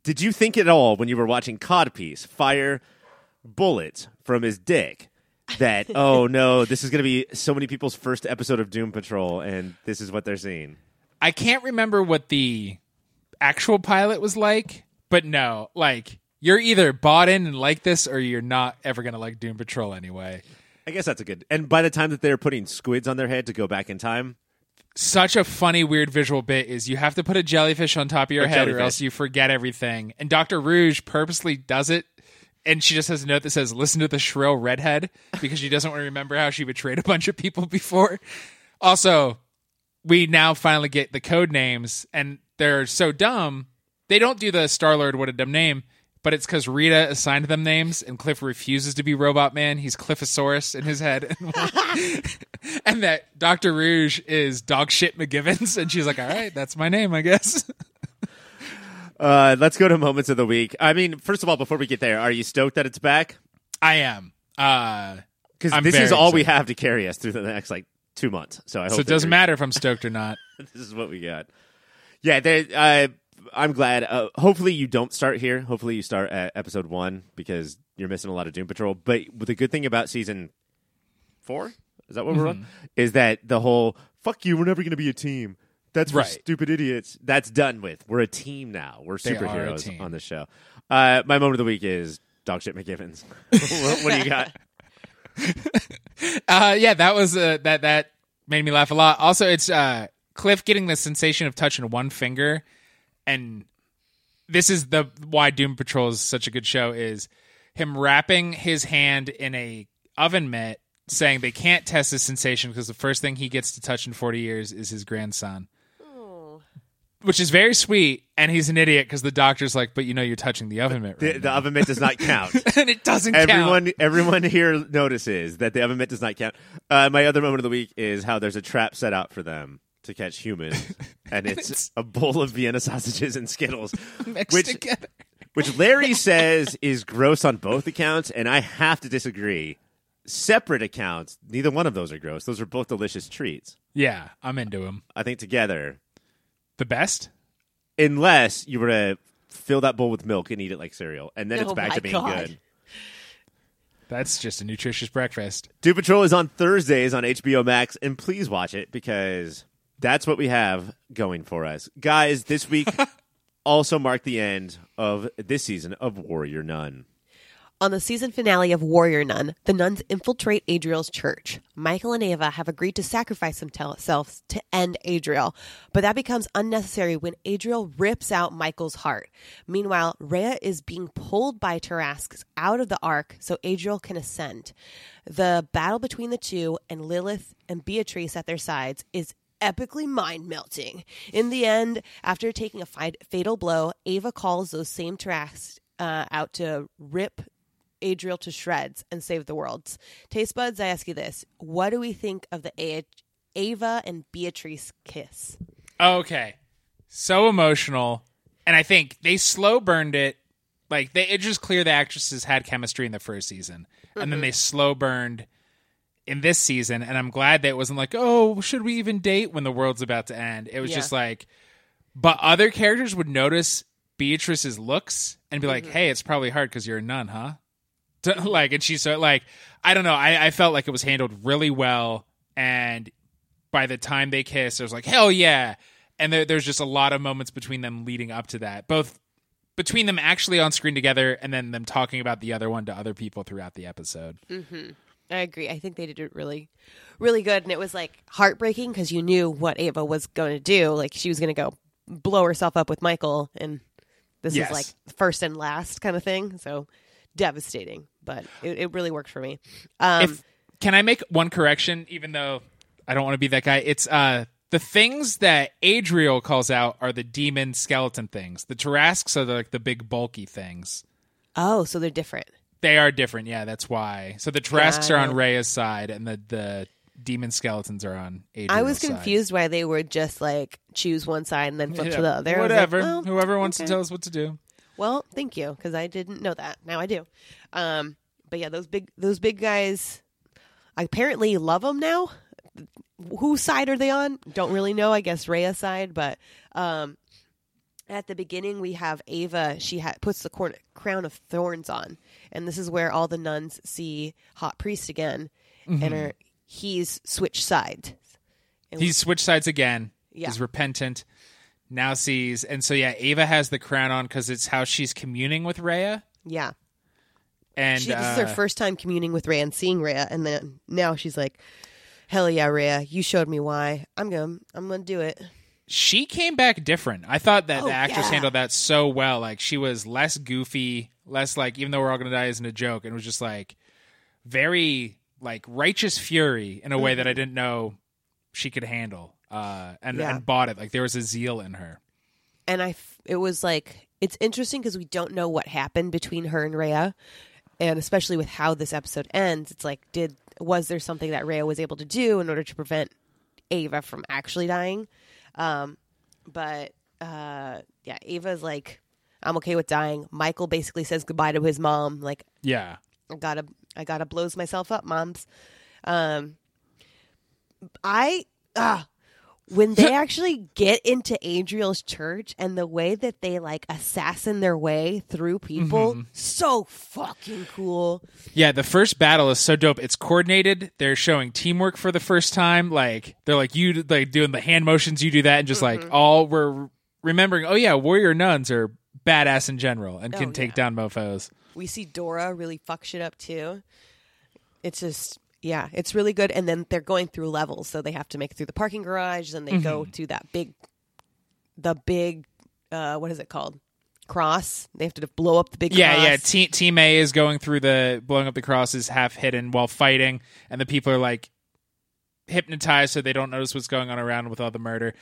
Did you think at all when you were watching Codpiece fire bullets from his dick that oh no, this is going to be so many people's first episode of Doom Patrol, and this is what they're seeing? I can't remember what the actual pilot was like, but no, like you're either bought in and like this, or you're not ever gonna like Doom Patrol anyway. I guess that's a good. And by the time that they're putting squids on their head to go back in time, Such a funny, weird visual bit is you have to put a jellyfish on top of your A head, or else you forget everything. And Doctor Rouge purposely does it. And she just has a note that says, listen to the shrill redhead because she doesn't want to remember how she betrayed a bunch of people before. Also, we now finally get the code names, and they're so dumb. They don't do the Star Lord, what a dumb name, but it's because Rita assigned them names, and Cliff refuses to be Robot Man. He's Cliffosaurus in his head. and that Dr. Rouge is Dog Shit McGivens, and she's like, all right, that's my name, I guess. uh, let's go to moments of the week. I mean, first of all, before we get there, are you stoked that it's back? I am. Uh, Because this is all we have to carry us through the next like two months. So I hope so it doesn't matter if I'm stoked or not. this is what we got. Yeah, they, uh, I'm glad. Uh, hopefully, you don't start here. Hopefully, you start at episode one because you're missing a lot of Doom Patrol. But the good thing about season four is that what we're on Mm-hmm. is that the whole "fuck you, we're never going to be a team." That's for Right. stupid idiots. That's done with. We're a team now. We're They are a superheroes team. on the show. Uh, my moment of the week is dog shit McGivens. what, what do you got? Uh, yeah, that was uh, that that made me laugh a lot. Also, it's uh, Cliff getting the sensation of touching one finger, and this is the why Doom Patrol is such a good show. Is him wrapping his hand in a oven mitt, saying they can't test his sensation because the first thing he gets to touch in forty years is his grandson. Which is very sweet, and he's an idiot because the doctor's like, "But you know, you're touching the oven mitt, The, right the now." oven mitt does not count. and it doesn't count. everyone everyone here notices that the oven mitt does not count. Uh, my other moment of the week is how there's a trap set out for them to catch humans, and it's a bowl of Vienna sausages and Skittles, mixed which together. which Larry says is gross on both accounts, and I have to disagree. Separate accounts, neither one of those are gross. Those are both delicious treats. Yeah, I'm into them. I think together, The best. unless you were to fill that bowl with milk and eat it like cereal, and then it's Oh back my to being God. good. That's just a nutritious breakfast. Doom Patrol is on Thursdays on HBO Max, and please watch it because that's what we have going for us. Guys, this week also marked the end of this season of Warrior Nun. On the season finale of Warrior Nun, the nuns infiltrate Adriel's church. Michael and Ava have agreed to sacrifice themselves to end Adriel, but that becomes unnecessary when Adriel rips out Michael's heart. Meanwhile, Rhea is being pulled by Tarasques out of the ark so Adriel can ascend. The battle between the two and Lilith and Beatrice at their sides is epically mind melting. In the end, after taking a fatal blow, Ava calls those same Tarasques uh, out to rip Adriel to shreds and save the world. Taste buds, I ask you this: What do we think of the A- Ava and Beatrice kiss? Okay. So emotional. And I think they slow burned it. Like they it just clear the actresses had chemistry in the first season. And then mm-hmm. they slow burned in this season. And I'm glad that it wasn't like, oh, should we even date when the world's about to end? It was Yeah. just like but other characters would notice Beatrice's looks and be like, mm-hmm. "Hey, it's probably hard because you're a nun, huh?" To- like, and she's so like, I don't know. I, I felt like it was handled really well, and by the time they kiss, it was like, hell yeah! And there, there's just a lot of moments between them leading up to that, both between them actually on screen together, and then them talking about the other one to other people throughout the episode. Mm-hmm. I agree. I think they did it really, really good, and it was like heartbreaking because you knew what Ava was going to do. Like she was going to go blow herself up with Michael, and this Yes. is like first and last kind of thing. So devastating, but it, it really worked for me. Um, if can I make one correction, even though I don't want to be that guy? It's uh the things that Adriel calls out are the demon skeleton things. The Tarasques are the, like the big bulky things. oh, so they're different. They are different, yeah. That's why. So the Tarasques are on. Rhea's side, and the the demon skeletons are on Adriel's I was side. confused why they would just like choose one side and then flip Yeah, to the other. Was like, Whatever. well, Whoever wants okay. to tell us what to do. Well, thank you because I didn't know that. Now I do. Um, but yeah, those big those big guys, I apparently love them now. Whose side are they on? Don't really know. I guess Rhea's side, but um, at the beginning we have Ava. She ha- puts the corn- crown of thorns on, and this is where all the nuns see Hot Priest again, Mm-hmm. and he's switched sides. And He's switched sides again. Yeah. He's repentant. Now sees, and so yeah, Ava has the crown on because it's how she's communing with Rhea. yeah, And she, this is her uh, first time communing with Rhea and seeing Rhea, and then now she's like, "Hell yeah, Rhea! You showed me why. I'm gonna, I'm gonna do it." she came back different. I thought that Oh, the actress yeah. handled that so well. Like she was less goofy, less like even though we're all gonna die isn't a joke, and it was just like very like righteous fury in a way Mm-hmm. that I didn't know she could handle. Uh, and Yeah. and bought it like there was a zeal in her. And I, f- it was like it's interesting because we don't know what happened between her and Rhea, and especially with how this episode ends, it's like, did was there something that Rhea was able to do in order to prevent Ava from actually dying? Um, but uh, yeah, Ava's like, I'm okay with dying. Michael basically says goodbye to his mom, like Yeah. I gotta I gotta blows myself up, moms. Um I ah when they actually get into Adriel's church and the way that they like assassin their way through people, so fucking cool. Yeah, the first battle is so dope. It's coordinated. They're showing teamwork for the first time. Like they're like you like doing the hand motions, you do that, and just Mm-hmm. like all we're remembering. Oh yeah, warrior nuns are badass in general and can Oh, take yeah. down mofo's. We see Dora really fuck shit up too. It's just yeah, it's really good. And then they're going through levels, so they have to make it through the parking garage, and they go to that big, the big, uh, what is it called? Cross. They have to blow up the big. Yeah, cross. yeah. Team Team A is going through the blowing up the crosses half hidden while fighting, and the people are like hypnotized so they don't notice what's going on around with all the murder.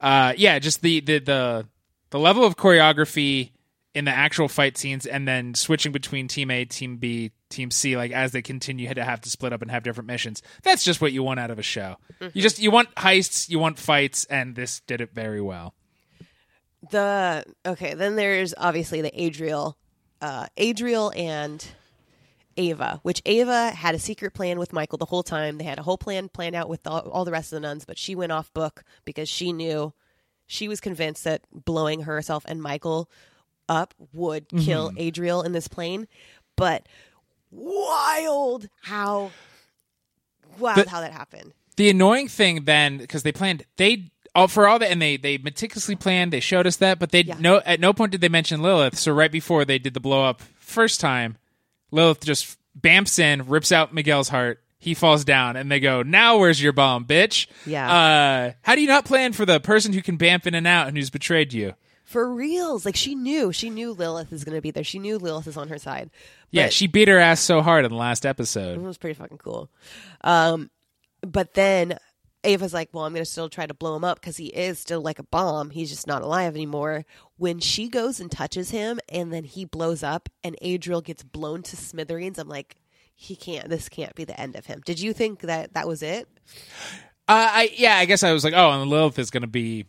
Uh, yeah, just the the the the level of choreography in the actual fight scenes, and then switching between Team A, Team B, Team C, like as they continue to have to split up and have different missions. That's just what you want out of a show. You just you want heists, you want fights, and this did it very well. the okay then there's obviously the adriel uh adriel and ava which ava had a secret plan with michael the whole time they had a whole plan planned out with all, all the rest of the nuns but she went off book because she knew she was convinced that blowing herself and michael up would kill adriel in this plane but wild how wild But- how that happened the annoying thing then because they planned they all for all that and they they meticulously planned they showed us that but they Yeah. no at no point did they mention lilith so right before they did the blow up first time lilith just bamps in rips out miguel's heart he falls down and they go now where's your bomb bitch Yeah. uh how do you not plan for the person who can bamp in and out and who's betrayed you for reals like she knew she knew lilith is going to be there she knew lilith is on her side yeah she beat her ass so hard in the last episode. It was pretty fucking cool. Um, but then Ava's like, well, I'm going to still try to blow him up because he is still like a bomb. He's just not alive anymore. When she goes and touches him and then he blows up and Adriel gets blown to smithereens, I'm like, he can't, this can't be the end of him. Did you think that that was it? Uh, I yeah, I guess I was like, oh, and Lilith is going to be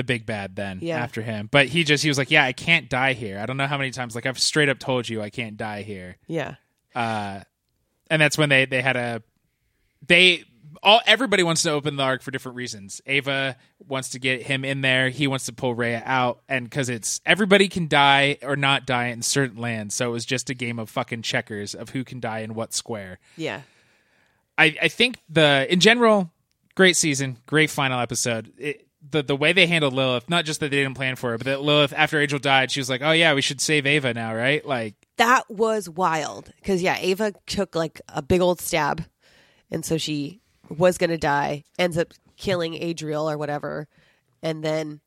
the big bad then Yeah. after him. But he just he was like, yeah, I can't die here. I don't know how many times like I've straight up told you I can't die here. Yeah. Uh, and that's when they they had a they all everybody wants to open the arc for different reasons. Ava wants to get him in there. He wants to pull Rhea out, and because it's everybody can die or not die in certain lands, so it was just a game of fucking checkers of who can die in what square. Yeah. I, I think the in general, great season, great final episode. It, the the way they handled Lilith, not just that they didn't plan for it, but that Lilith after Angel died, she was like, "Oh yeah, we should save Ava now, right?" Like, That was wild because, yeah, Ava took like a big old stab. And so she was going to die, ends up killing Adriel or whatever. And then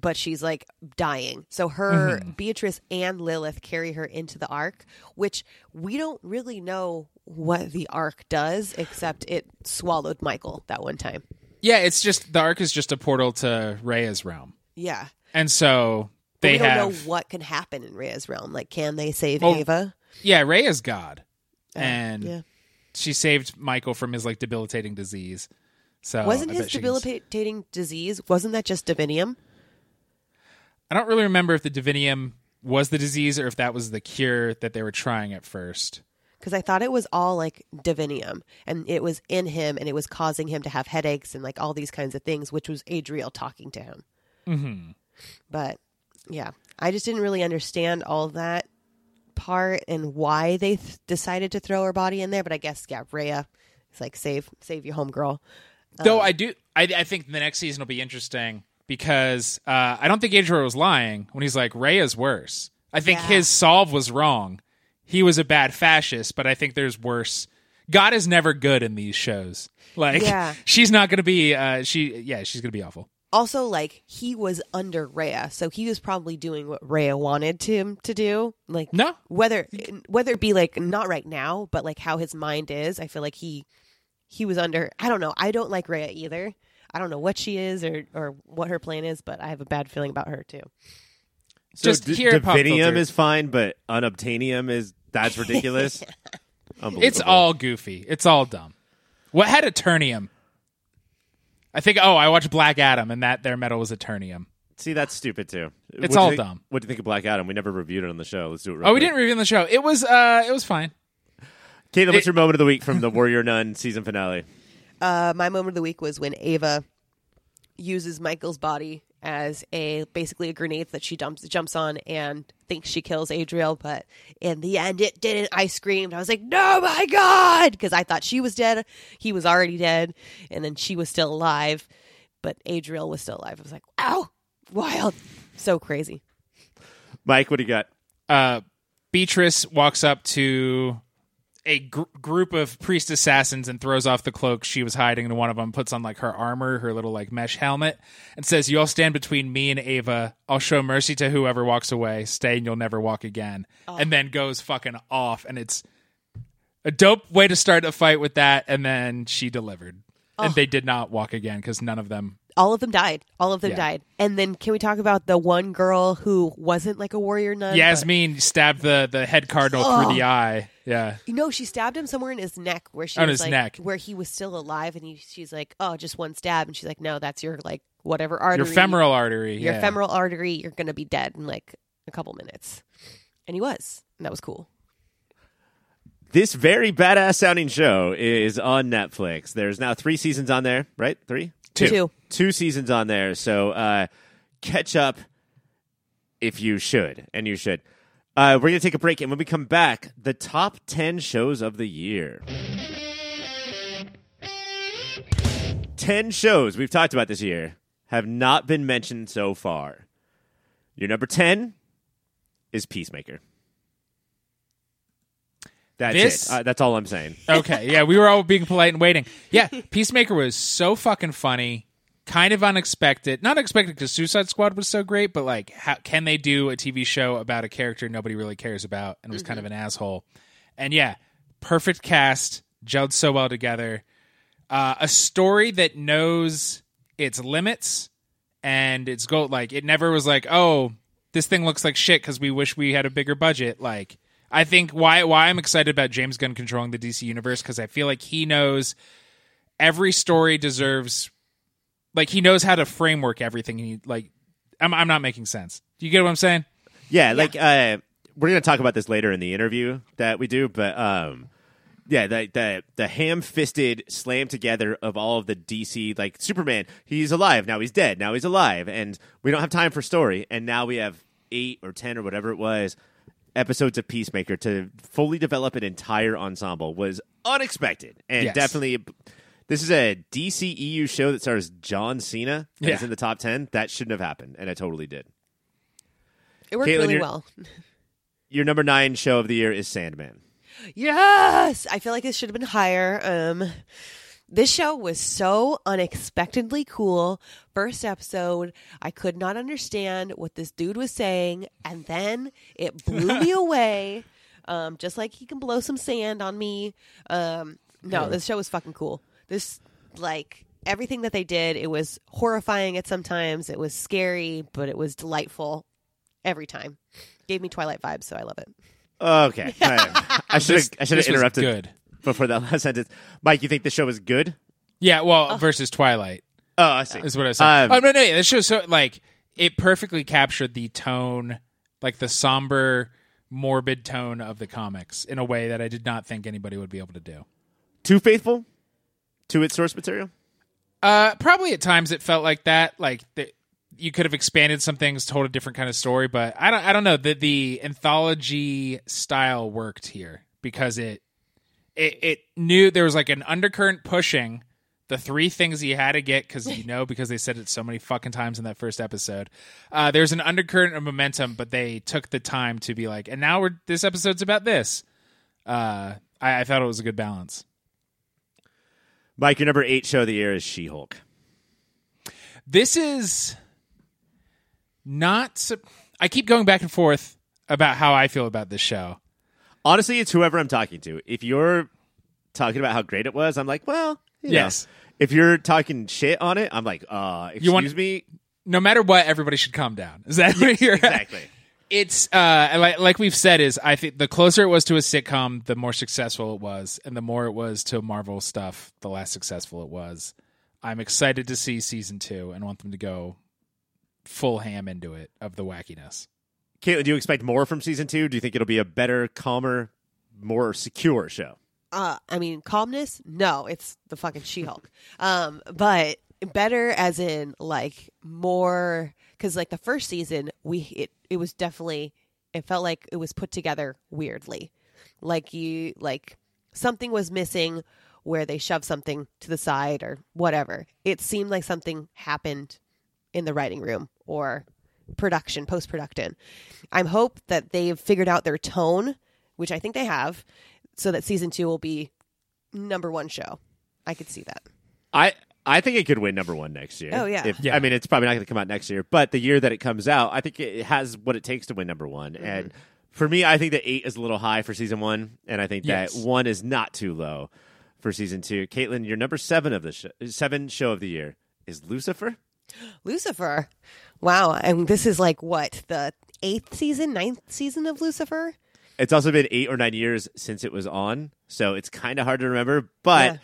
but she's like dying. So her Mm-hmm. Beatrice and Lilith carry her into the ark, which we don't really know what the ark does except it swallowed Michael that one time. Yeah, it's just the arc is just a portal to Rhea's realm, Yeah. and so But they we don't have know what can happen in Rhea's realm. Like can they save Well, Ava? yeah, Rhea's God, oh, and yeah. she saved Michael from his like debilitating disease. So Wasn't I his bet she can- debilitating disease wasn't that just divinium? I don't really remember if the divinium was the disease or if that was the cure that they were trying at first. Because I thought it was all like divinium and it was in him and it was causing him to have headaches and like all these kinds of things, which was Adriel talking to him. Mm-hmm. But yeah, I just didn't really understand all that part and why they th- decided to throw her body in there. But I guess yeah, Rhea is like save save your homegirl. Though I do, I, I think the next season will be interesting because uh, I don't think Adriel was lying when he's like Rhea's worse. I think Yeah. his solve was wrong. He was a bad fascist, but I think there's worse. God is never good in these shows. Like Yeah. she's not going to be. Uh, she yeah, she's going to be awful. Also, like he was under Rhea, so he was probably doing what Rhea wanted him to do. Like No, whether whether it be like not right now, but like how his mind is, I feel like he he was under. I don't know. I don't like Rhea either. I don't know what she is or or what her plan is, but I have a bad feeling about her too. So Just d- here at Pop Divinium is fine, but unobtainium is that's ridiculous. It's all goofy. It's all dumb. What had Eternium? I think. Oh, I watched Black Adam, and that their metal was Eternium. See, that's stupid too. It's all think- dumb. What do you think of Black Adam? We never reviewed it on the show. Let's do it. Real Oh, we didn't review in the show. It was. uh It was fine. Caitlin, what's it- your moment of the week from the Warrior Nun season finale? Uh, my moment of the week was when Ava uses Michael's body as a basically a grenade that she dumps jumps on and thinks she kills Adriel, but in the end it didn't. I screamed. I was like, "No, my God!" Because I thought she was dead. He was already dead, and then she was still alive, but Adriel was still alive. I was like, "Wow, wild, so crazy." Mike, what do you got? uh, Beatrice walks up to a gr- group of priest assassins and throws off the cloak she was hiding, and one of them puts on like her armor, her little like mesh helmet, and says, "You all stand between me and Ava. I'll show mercy to whoever walks away. Stay, and you'll never walk again." And then goes fucking off, and it's a dope way to start a fight with that. And then she delivered, and they did not walk again because none of them. All of them died. All of them Yeah. died. And then can we talk about the one girl who wasn't like a warrior nun? but- Yasmin stabbed the the head cardinal through the eye. Yeah. You know, she stabbed him somewhere in his neck where she On was his like, neck. where he was still alive, and he, she's like, "Oh, just one stab," and she's like, "No, that's your like whatever artery, Your femoral artery. your yeah. femoral artery. You're gonna be dead in like a couple minutes." And he was, and that was cool. This very badass sounding show is on Netflix. There's now three seasons on there, right? Three? Two. Two. Two seasons on there. So uh, catch up if you should, and you should. Uh, we're going to take a break, and when we come back, the top 10 shows of the year. 10 shows we've talked about this year have not been mentioned so far. Your number 10 is Peacemaker. That's This- it. Uh, that's all I'm saying. Okay, yeah, we were all being polite and waiting. Yeah, Peacemaker was so fucking funny, kind of unexpected. Not expected because Suicide Squad was so great, but like, how can they do a TV show about a character nobody really cares about and was kind of an asshole? And yeah, perfect cast, gelled so well together. Uh, a story that knows its limits and its goal. Like, it never was like, oh, this thing looks like shit because we wish we had a bigger budget. Like, I think why why I'm excited about James Gunn controlling the DC universe because I feel like he knows every story deserves like he knows how to framework everything. He like I'm I'm not making sense. Do you get what I'm saying? Yeah, like uh, we're gonna talk about this later in the interview that we do, but um, yeah, the the the ham-fisted slam together of all of the DC like Superman. He's alive now. He's dead now. He's alive, and we don't have time for story. And now we have eight or ten or whatever it was episodes of Peacemaker to fully develop an entire ensemble was unexpected and Yes. definitely. This is a DC EU show that stars John Cena and Yeah. is in the top ten. That shouldn't have happened, and it totally did. It worked Caitlin, really you're- well. Your number nine show of the year is Sandman. Yes, I feel like it should have been higher. Um, This show was so unexpectedly cool. First episode, I could not understand what this dude was saying, and then it blew me away. Um, just like he can blow some sand on me. Um, no, this show was fucking cool. This like everything that they did, it was horrifying at sometimes. It was scary, but it was delightful every time. Gave me Twilight vibes, so I love it. Okay. I should have I should have This was interrupted Good. Before that last sentence. Mike, you think the show was good? Yeah, well, versus Twilight Oh, I see. is what I was saying. Um, oh no, no, yeah, this show so like it perfectly captured the tone, like the somber, morbid tone of the comics in a way that I did not think anybody would be able to do. Too faithful to its source material? Uh, probably at times it felt like that. Like the, you could have expanded some things, told a different kind of story, but I don't. I don't know. The the anthology style worked here because it it it knew there was like an undercurrent pushing the three things he had to get because you know because they said it so many fucking times in that first episode. Uh, there's an undercurrent of momentum, but they took the time to be like, and now we're this episode's about this. Uh, I, I thought it was a good balance. Mike, your number eight show of the year is She Hulk. this is not i keep going back and forth about how i feel about this show Honestly, it's whoever I'm talking to. If you're talking about how great it was, I'm like, well, you know. Yes. If you're talking shit on it, I'm like, uh, excuse You want- me. no matter what everybody should calm down is that what you're Exactly. it's uh like, like we've said is i think the closer it was to a sitcom the more successful it was and the more it was to marvel stuff the less successful it was i'm excited to see season two and want them to go full ham into it of the wackiness Caitlin, do you expect more from season two? Do you think it'll be a better, calmer, more secure show? Uh, I mean, calmness? No, it's the fucking She-Hulk. Um, but better as in like more because like the first season, we it it was definitely it felt like it was put together weirdly, like you like something was missing where they shoved something to the side or whatever. It seemed like something happened in the writing room or production, post production. I'm hope that they've figured out their tone, which I think they have, so that season two will be number one show. I could see that. I I think it could win number one next year. Oh, yeah. If, Yeah. I mean, it's probably not going to come out next year, but the year that it comes out, I think it has what it takes to win number one. Mm-hmm. And for me, I think that eight is a little high for season one, and I think Yes. that one is not too low for season two. Caitlin, your number seven of the sh- seven show of the year is Lucifer. Lucifer. Wow. And this is like what, the eighth season, ninth season of Lucifer? It's also been eight or nine years since it was on, so it's kind of hard to remember. But Yeah.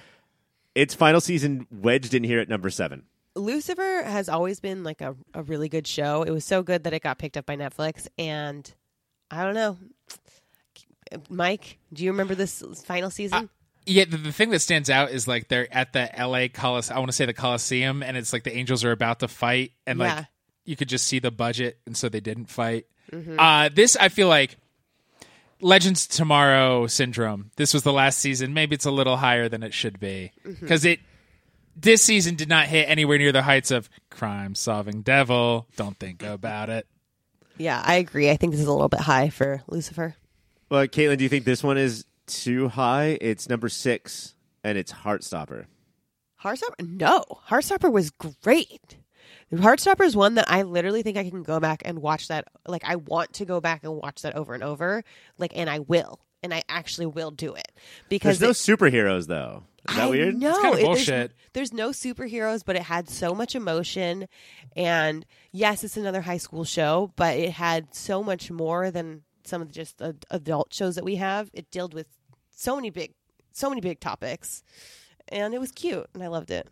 its final season wedged in here at number seven. Lucifer has always been like a, a really good show. It was so good that it got picked up by Netflix. And I don't know. Mike, do you remember this final season? Yeah, the, the thing that stands out is like they're at the L.A. Coliseum. I want to say the Coliseum, and it's like the Angels are about to fight, and Yeah. like you could just see the budget, and so they didn't fight. Mm-hmm. Uh, this I feel like Legends Tomorrow syndrome. This was the last season. Maybe it's a little higher than it should be Mm-hmm. because it this season did not hit anywhere near the heights of Crime Solving Devil. Don't think about it. yeah, I agree. I think this is a little bit high for Lucifer. Well, Caitlin, do you think this one is too high? It's number six, and it's Heartstopper. Heartstopper? No. Heartstopper was great. Heartstopper is one that I literally think I can go back and watch that. Like, I want to go back and watch that over and over. Like, and I will. And I actually will do it. Because There's no superheroes, though. Is that I weird? know. kinda it- there's- bullshit. There's, no superheroes, but it had so much emotion. And yes, it's another high school show, but it had so much more than some of the just adult shows that we have. It dealt with so many big, so many big topics, and it was cute, and I loved it.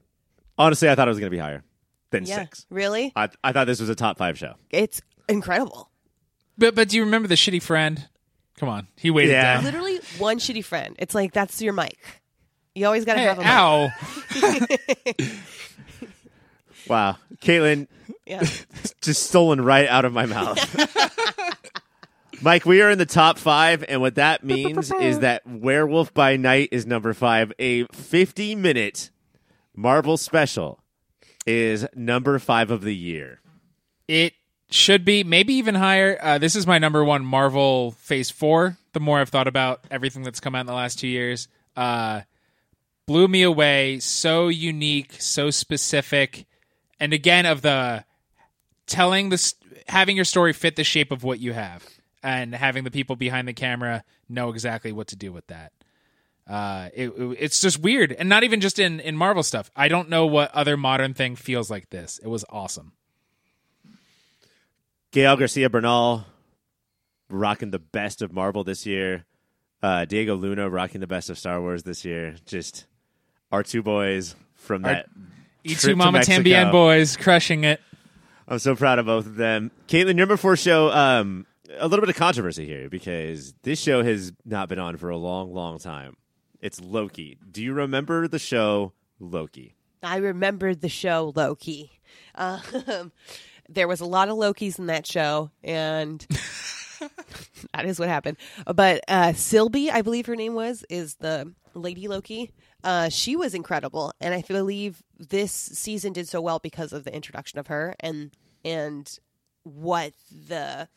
Honestly, I thought it was going to be higher than Yeah, six. really, I, I thought this was a top five show. it's incredible. But but do you remember the shitty friend? Come on, he waited Yeah. down. Literally one shitty friend. It's like that's your mic. You always got to Hey, have a mic. ow! Wow. Caitlin Yeah. just stolen right out of my mouth. Mike, we are in the top five, and what that means is that Werewolf by Night is number five. A 50 minute Marvel special is number five of the year. It should be maybe even higher. Uh, this is my number one Marvel Phase Four. The more I've thought about everything that's come out in the last two years, uh, blew me away. So unique, so specific, and again of the telling this, having your story fit the shape of what you have, and having the people behind the camera know exactly what to do with that. Uh, it, it- it's just weird, and not even just in in Marvel stuff. I don't know what other modern thing feels like this. It was awesome. Gail Garcia Bernal rocking the best of Marvel this year. Uh, Diego Luna rocking the best of Star Wars this year. Just our two boys from that. E2 trip to Mama. Tambien boys crushing it. I'm so proud of both of them. Caitlin, your number four show, um, a little bit of controversy here because this show has not been on for a long, long time. It's Loki. Do you remember the show Loki? I remember the show Loki. Um, there was a lot of Lokis in that show, and that is what happened. But uh, Sylvie, I believe her name was, is the Lady Loki. Uh, she was incredible, and I believe this season did so well because of the introduction of her and and what the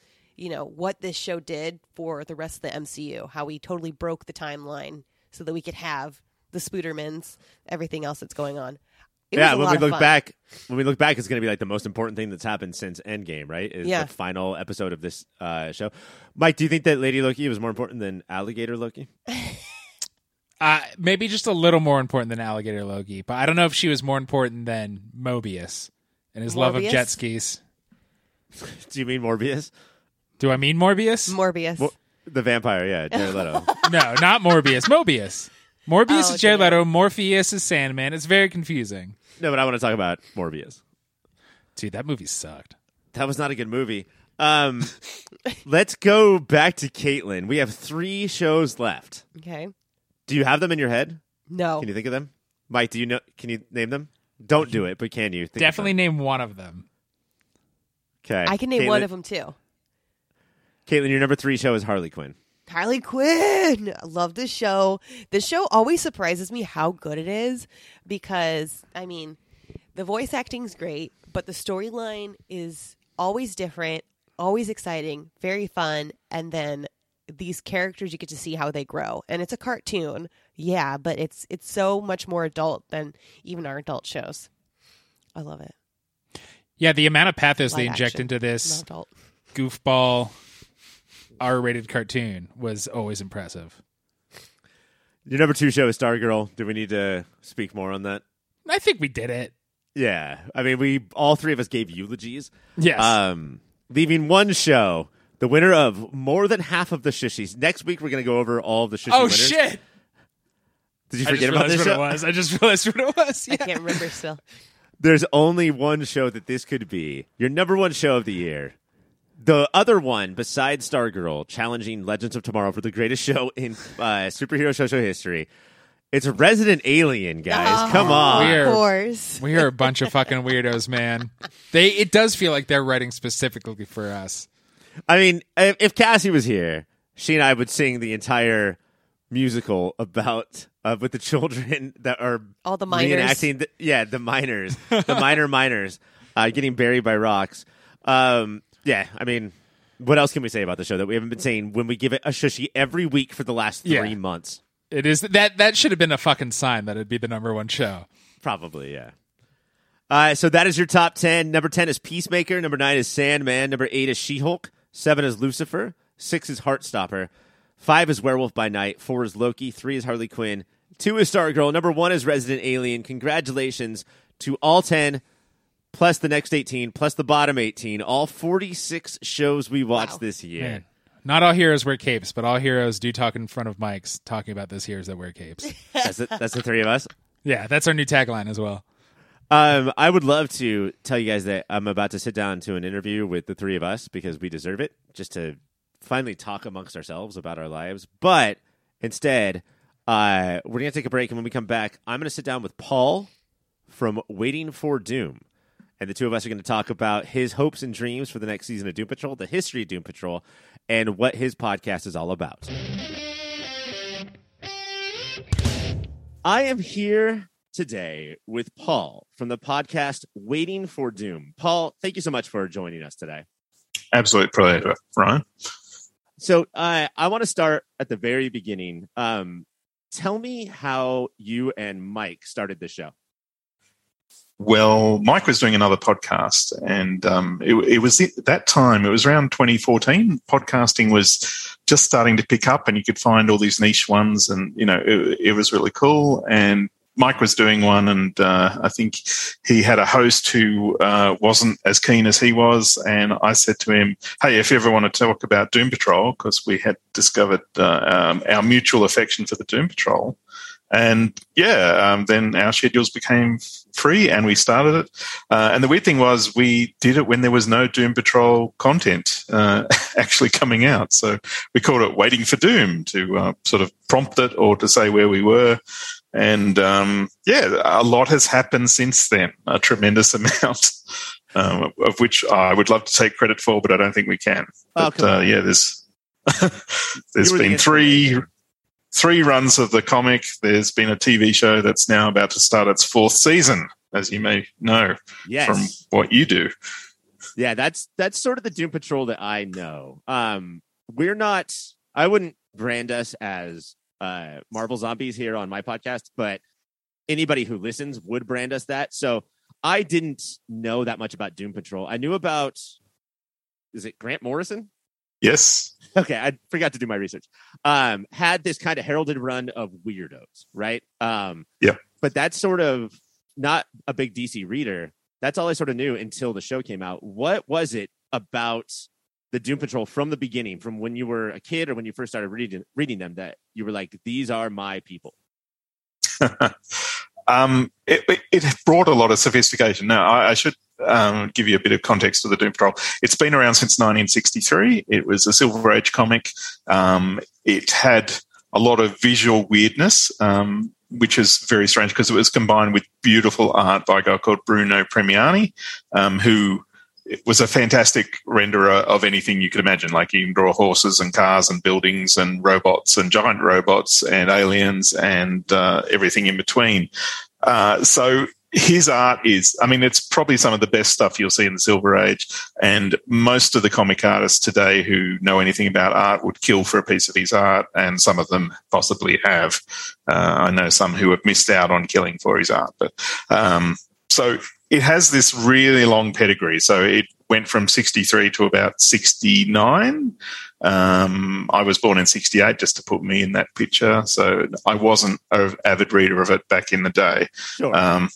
you know what this show did for the rest of the MCU. How we totally broke the timeline so that we could have the Spoodermans, everything else that's going on. It yeah, when we look fun. back, when we look back, it's going to be like the most important thing that's happened since Endgame, right? Is Yeah. the final episode of this uh, show. Mike, do you think that Lady Loki was more important than Alligator Loki? Uh, maybe just a little more important than Alligator Loki, but I don't know if she was more important than Mobius and his love of jet skis. Do you mean Morbius? Do I mean Morbius? Morbius. Mor- the vampire, yeah, Jared Leto. no, not Morbius. Mobius. Morbius Oh, is Jared. Leto. Morpheus is Sandman. It's very confusing. no, but I want to talk about Morbius. Dude, that movie sucked. That was not a good movie. Um, let's go back to Caitlin. We have three shows left. okay. Do you have them in your head? No. Can you think of them? Mike, do you know? Can you name them? Don't do it, but can you? Think of Definitely them? name one of them. Okay. I can name Caitlin, one of them too. Caitlin, your number three show is Harley Quinn. Harley Quinn. I love this show. This show always surprises me how good it is because I mean, the voice acting's great, but the storyline is always different, always exciting, very fun, and then these characters you get to see how they grow. And it's a cartoon. Yeah, but it's it's so much more adult than even our adult shows. I love it. Yeah, the amount of pathos they inject action, into this adult. goofball R-rated cartoon was always impressive. Your number two show is Stargirl. Do we need to speak more on that? I think we did it. Yeah. I mean, we all three of us gave eulogies. Yes. Um, leaving one show, the winner of more than half of the Shushies. Next week, we're going to go over all of the Shushie oh winners. shit! Did you I just forget about this what show? it was. I just realized what it was. Yeah. I can't remember still. There's only one show that this could be your number one show of the year. The other one, besides Stargirl, challenging Legends of Tomorrow for the greatest show in uh, superhero show show history. It's Resident Alien, guys. Come on. Weird. Of course. We are a bunch of fucking weirdos, man. They it does feel like they're writing specifically for us. I mean, if, if Cassie was here, she and I would sing the entire musical about uh, with the children that are All the miners. reenacting. The, yeah, the miners, the minor miners, uh, getting buried by rocks. Um, yeah, I mean, what else can we say about the show that we haven't been saying when we give it a Shushie every week for the last three Yeah. months? It is that that should have been a fucking sign that it'd be the number one show. Probably, yeah. Uh, so that is your top 10. Number 10 is Peacemaker. Number 9 is Sandman. Number 8 is She Hulk. 7 is Lucifer. 6 is Heartstopper. 5 is Werewolf by Night. 4 is Loki. 3 is Harley Quinn. 2 is Stargirl. Number 1 is Resident Alien. Congratulations to all 10, plus the next 18, plus the bottom 18. All 46 shows we watched Wow. this year. Man, not all heroes wear capes, but all heroes do talk in front of mics talking about those heroes that wear capes. That's, it, that's the three of us. yeah, that's our new tagline as well. Um, I would love to tell you guys that I'm about to sit down to an interview with the three of us because we deserve it, just to finally talk amongst ourselves about our lives. But instead, uh, we're gonna take a break, and when we come back, I'm gonna sit down with Paul from Waiting for Doom, and the two of us are gonna talk about his hopes and dreams for the next season of Doom Patrol, the history of Doom Patrol, and what his podcast is all about. I am here today with Paul from the podcast Waiting for Doom. Paul, thank you so much for joining us today. Absolute pleasure, Ryan. So uh, I want to start at the very beginning. Um, tell me how you and Mike started the show. Well, Mike was doing another podcast, and um, it, it, was that time. It was around 2014. Podcasting was just starting to pick up, and you could find all these niche ones, and you know, it, it was really cool. And Mike was doing one, and uh, I think he had a host who uh, wasn't as keen as he was. And I said to him, "Hey, if you ever want to talk about Doom Patrol, because we had discovered uh, um, our mutual affection for the Doom Patrol." And yeah, um, then our schedules became free and we started it. Uh, and the weird thing was we did it when there was no Doom Patrol content uh, actually coming out. So we called it Waiting for Doom to uh, sort of prompt it or to say where we were. And um, yeah, a lot has happened since then, a tremendous amount. Um, of which I would love to take credit for, but I don't think we can. Oh, but uh, yeah, there's there's been the three three runs of the comic. There's been a TV show that's now about to start its fourth season, as you may know yes. from what you do. Yeah, that's that's sort of the Doom Patrol that I know. Um, we're not. I wouldn't brand us as uh, Marvel zombies here on my podcast, but anybody who listens would brand us that. So I didn't know that much about Doom Patrol. I knew about. Is it Grant Morrison? Yes. Okay, I forgot to do my research. Um, had this kind of heralded run of weirdos, right? Um, yeah. But that's sort of not a big DC reader. That's all I sort of knew until the show came out. What was it about the Doom Patrol from the beginning, from when you were a kid or when you first started reading reading them, that you were like, "These are my people"? um, it, it, brought a lot of sophistication. Now, I, I should um, give you a bit of context to the Doom Patrol. It's been around since 1963. It was a Silver Age comic. Um, it had a lot of visual weirdness, um, which is very strange because it was combined with beautiful art by a guy called Bruno Premiani, um, who was a fantastic renderer of anything you could imagine. Like you can draw horses and cars and buildings and robots and giant robots and aliens and uh, everything in between. Uh, so his art is, I mean, it's probably some of the best stuff you'll see in the Silver Age. And most of the comic artists today who know anything about art would kill for a piece of his art, and some of them possibly have. Uh, I know some who have missed out on killing for his art, but um, so it has this really long pedigree. So it went from 63 to about 69. Um, I was born in 68, just to put me in that picture. So I wasn't an avid reader of it back in the day. Sure. Um,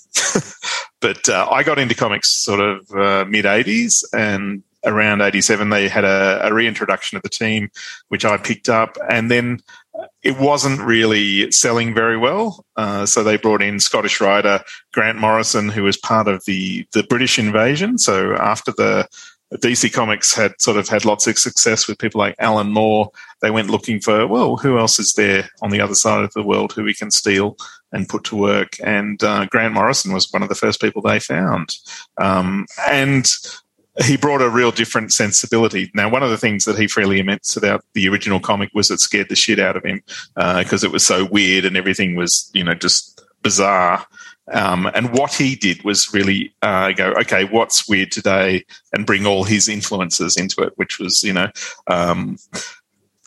but uh, I got into comics sort of uh, mid 80s and around 87 they had a, a, reintroduction of the team which i picked up and then it wasn't really selling very well. Uh, so they brought in Scottish writer Grant Morrison, who was part of the the British invasion. So after the DC Comics had sort of had lots of success with people like Alan Moore, they went looking for well, who else is there on the other side of the world who we can steal and put to work? And uh, Grant Morrison was one of the first people they found. Um, and he brought a real different sensibility. Now, one of the things that he freely admits about the original comic was it scared the shit out of him because uh, it was so weird and everything was, you know, just bizarre. Um, and what he did was really uh, go, okay, what's weird today, and bring all his influences into it, which was, you know, um,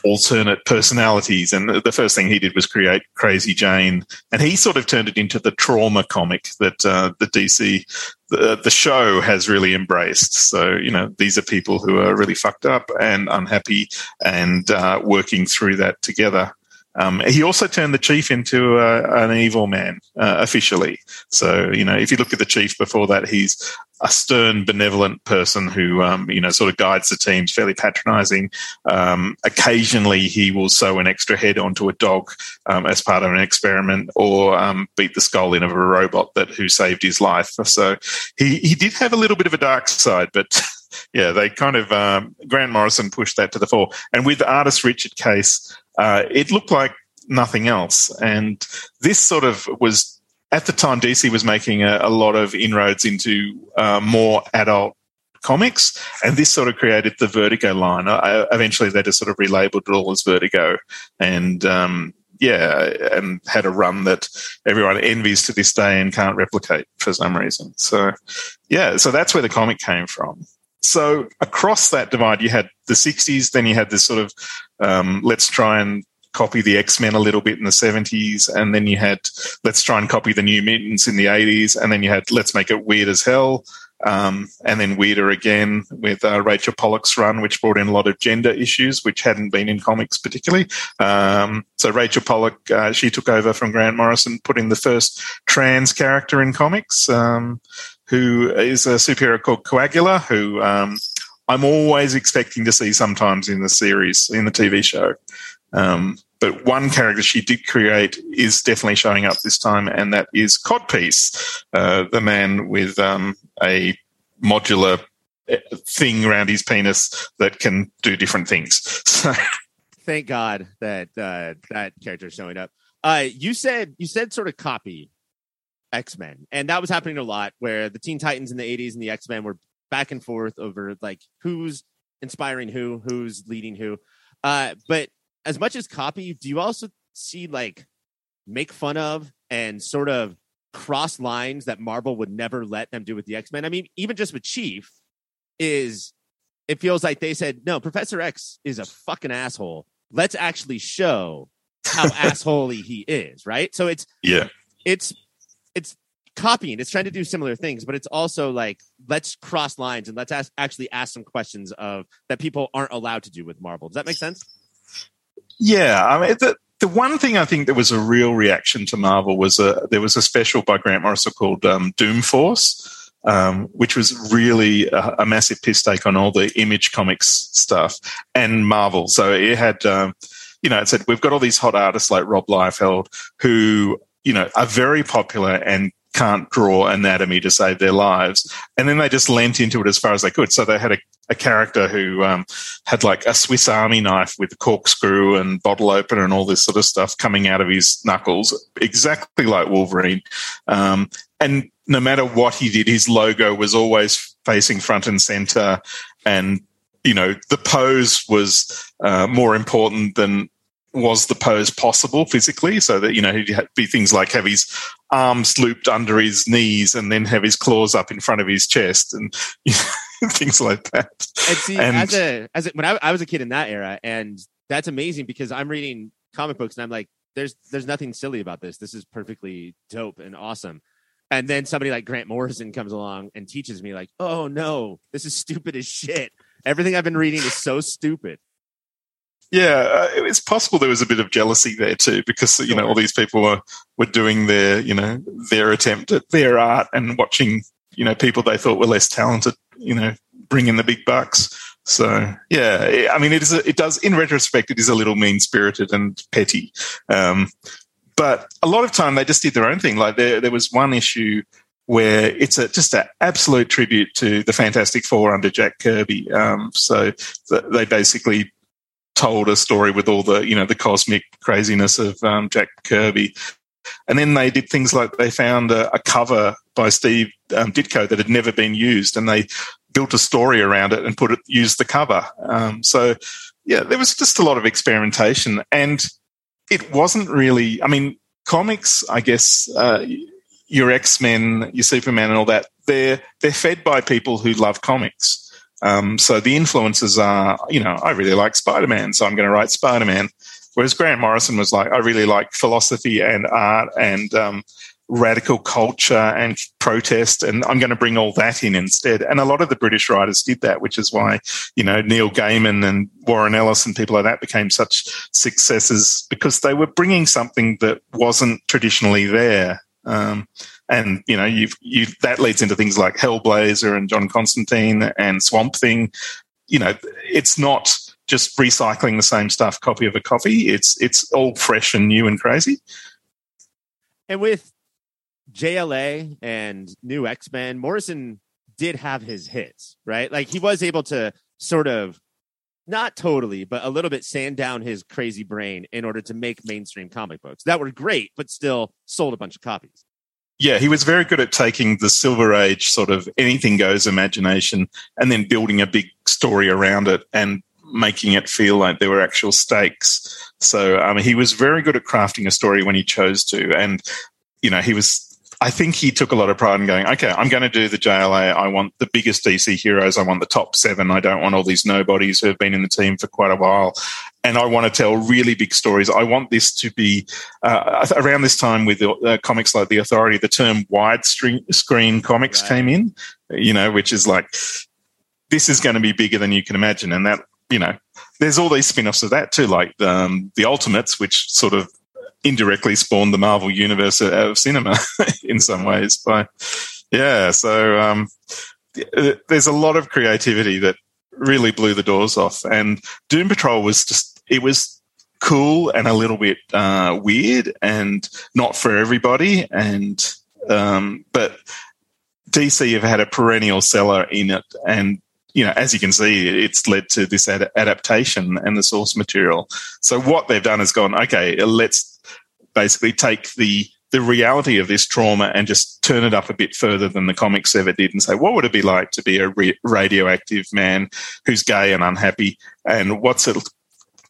alternate personalities. And the first thing he did was create Crazy Jane, and he sort of turned it into the trauma comic that uh, the DC the, the show has really embraced. So you know these are people who are really fucked up and unhappy and uh, working through that together. Um, he also turned the chief into uh, an evil man uh, officially. So, you know, if you look at the chief before that, he's a stern, benevolent person who, um, you know, sort of guides the teams, fairly patronizing. Um, occasionally, he will sew an extra head onto a dog um, as part of an experiment or um, beat the skull in of a robot that who saved his life. So he, he did have a little bit of a dark side, but yeah, they kind of, um, Grant Morrison pushed that to the fore. And with artist Richard Case, uh, it looked like nothing else. And this sort of was at the time DC was making a, a lot of inroads into uh, more adult comics, and this sort of created the Vertigo line. I, eventually, they just sort of relabeled it all as Vertigo, and um, yeah, and had a run that everyone envies to this day and can't replicate for some reason. So, yeah, so that's where the comic came from so across that divide, you had the 60s, then you had this sort of um, let's try and copy the X Men a little bit in the 70s, and then you had let's try and copy the New Mutants in the 80s, and then you had let's make it weird as hell. Um, and then weirder again with uh, Rachel Pollack's run, which brought in a lot of gender issues, which hadn't been in comics particularly. Um, so Rachel Pollack, uh, she took over from Grant Morrison, put in the first trans character in comics, um, who is a superhero called Coagula, who um, I'm always expecting to see sometimes in the series, in the TV show. Um, but one character she did create is definitely showing up this time, and that is Codpiece, uh, the man with um, a modular uh, thing around his penis that can do different things. So, Thank God that uh, that character is showing up. Uh, you said you said sort of copy X Men, and that was happening a lot where the Teen Titans in the '80s and the X Men were back and forth over like who's inspiring who, who's leading who. Uh, but as much as copy, do you also see like make fun of and sort of cross lines that Marvel would never let them do with the X Men? I mean, even just with Chief, is it feels like they said, no, Professor X is a fucking asshole. Let's actually show how assholey he is, right? So it's yeah, it's it's copying. It's trying to do similar things, but it's also like let's cross lines and let's ask, actually ask some questions of that people aren't allowed to do with Marvel. Does that make sense? Yeah, I mean the the one thing I think that was a real reaction to Marvel was a there was a special by Grant Morrison called um, Doom Force. Um, which was really a, a, massive piss take on all the image comics stuff and Marvel. So it had, um, you know, it said, we've got all these hot artists like Rob Liefeld who, you know, are very popular and can't draw anatomy to save their lives. And then they just lent into it as far as they could. So they had a, a character who um, had like a Swiss Army knife with a corkscrew and bottle opener and all this sort of stuff coming out of his knuckles, exactly like Wolverine. Um, and no matter what he did, his logo was always facing front and center. And, you know, the pose was uh, more important than was the pose possible physically so that you know he'd be things like have his arms looped under his knees and then have his claws up in front of his chest and you know, things like that. And see and, as a as a, when I, I was a kid in that era and that's amazing because i'm reading comic books and i'm like there's there's nothing silly about this. This is perfectly dope and awesome. And then somebody like grant morrison comes along and teaches me like oh no this is stupid as shit. Everything i've been reading is so stupid yeah, uh, it's possible there was a bit of jealousy there too, because you know all these people were were doing their you know their attempt at their art and watching you know people they thought were less talented, you know, bring in the big bucks. So yeah, I mean, it is a, it does in retrospect it is a little mean spirited and petty, um, but a lot of time they just did their own thing. Like there there was one issue where it's a, just an absolute tribute to the Fantastic Four under Jack Kirby. Um, so they basically told a story with all the you know the cosmic craziness of um, Jack Kirby. And then they did things like they found a, a cover by Steve um, Ditko that had never been used, and they built a story around it and put it used the cover. Um, so yeah, there was just a lot of experimentation, and it wasn't really. I mean, comics, I guess. Uh, your X Men, your Superman, and all that. They're they're fed by people who love comics. Um, so the influences are, you know, I really like Spider Man, so I'm going to write Spider Man. Whereas Grant Morrison was like, I really like philosophy and art and um, radical culture and protest, and I'm going to bring all that in instead. And a lot of the British writers did that, which is why, you know, Neil Gaiman and Warren Ellis and people like that became such successes because they were bringing something that wasn't traditionally there. Um, and you know you've you that leads into things like Hellblazer and John Constantine and Swamp Thing. You know, it's not just recycling the same stuff, copy of a copy. It's it's all fresh and new and crazy. And with JLA and New X Men, Morrison did have his hits, right? Like he was able to sort of not totally, but a little bit sand down his crazy brain in order to make mainstream comic books that were great, but still sold a bunch of copies yeah, he was very good at taking the Silver Age sort of anything goes imagination and then building a big story around it and making it feel like there were actual stakes. So, um, he was very good at crafting a story when he chose to. And, you know, he was, I think he took a lot of pride in going, okay, I'm going to do the JLA. I want the biggest DC heroes. I want the top seven. I don't want all these nobodies who have been in the team for quite a while. And I want to tell really big stories. I want this to be uh, around this time with uh, comics like The Authority. The term widescreen screen comics Right. came in, you know, which is like this is going to be bigger than you can imagine, and that you know, there's all these spin-offs of that too, like um, the Ultimates, which sort of indirectly spawned the Marvel universe out of cinema in some ways. But yeah, so um, there's a lot of creativity that really blew the doors off, and Doom Patrol was just it was cool and a little bit uh, weird and not for everybody, and um, but DC have had a perennial seller in it, and you know, as you can see, it's led to this ad- adaptation and the source material. So what they've done is gone, okay, let's basically take the the reality of this trauma and just turn it up a bit further than the comics ever did and say, what would it be like to be a re- radioactive man who's gay and unhappy? And what's it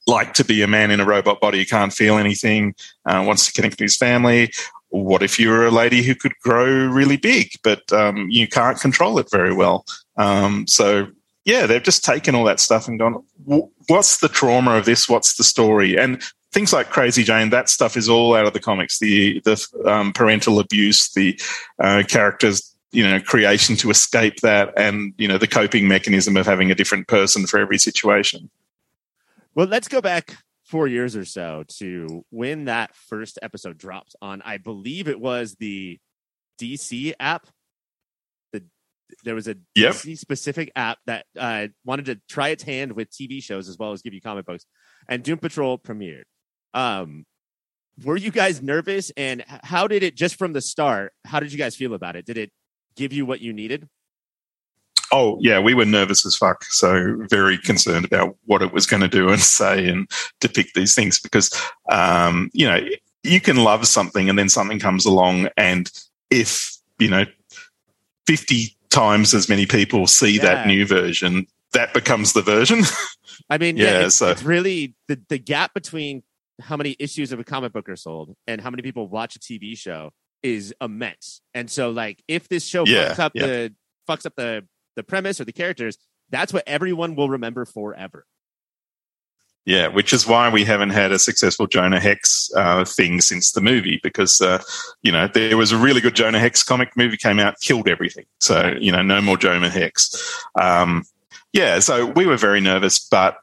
like to be a man in a robot body who can't feel anything, uh, wants to connect with his family? What if you were a lady who could grow really big, but um, you can't control it very well? Um, so, yeah, they've just taken all that stuff and gone, what's the trauma of this? What's the story? And things like Crazy Jane, that stuff is all out of the comics. The the um, parental abuse, the uh, characters, you know, creation to escape that, and you know, the coping mechanism of having a different person for every situation. Well, let's go back four years or so to when that first episode dropped on. I believe it was the DC app. The there was a Yep. DC specific app that uh, wanted to try its hand with TV shows as well as give you comic books, and Doom Patrol premiered. Um, were you guys nervous, and how did it just from the start? How did you guys feel about it? Did it give you what you needed? Oh yeah, we were nervous as fuck. So very concerned about what it was going to do and say and depict these things because um, you know you can love something and then something comes along and if you know fifty times as many people see Yeah. that new version, that becomes the version. I mean, yeah, Yeah, it's, so- it's really the, the gap between how many issues of a comic book are sold and how many people watch a TV show is immense. And so, like, if this show Yeah, fucks up yeah. the fucks up the the premise or the characters, that's what everyone will remember forever. Yeah, which is why we haven't had a successful Jonah Hex uh, thing since the movie because uh, you know there was a really good Jonah Hex comic movie came out killed everything. So you know no more Jonah Hex. Um, yeah, so we were very nervous, but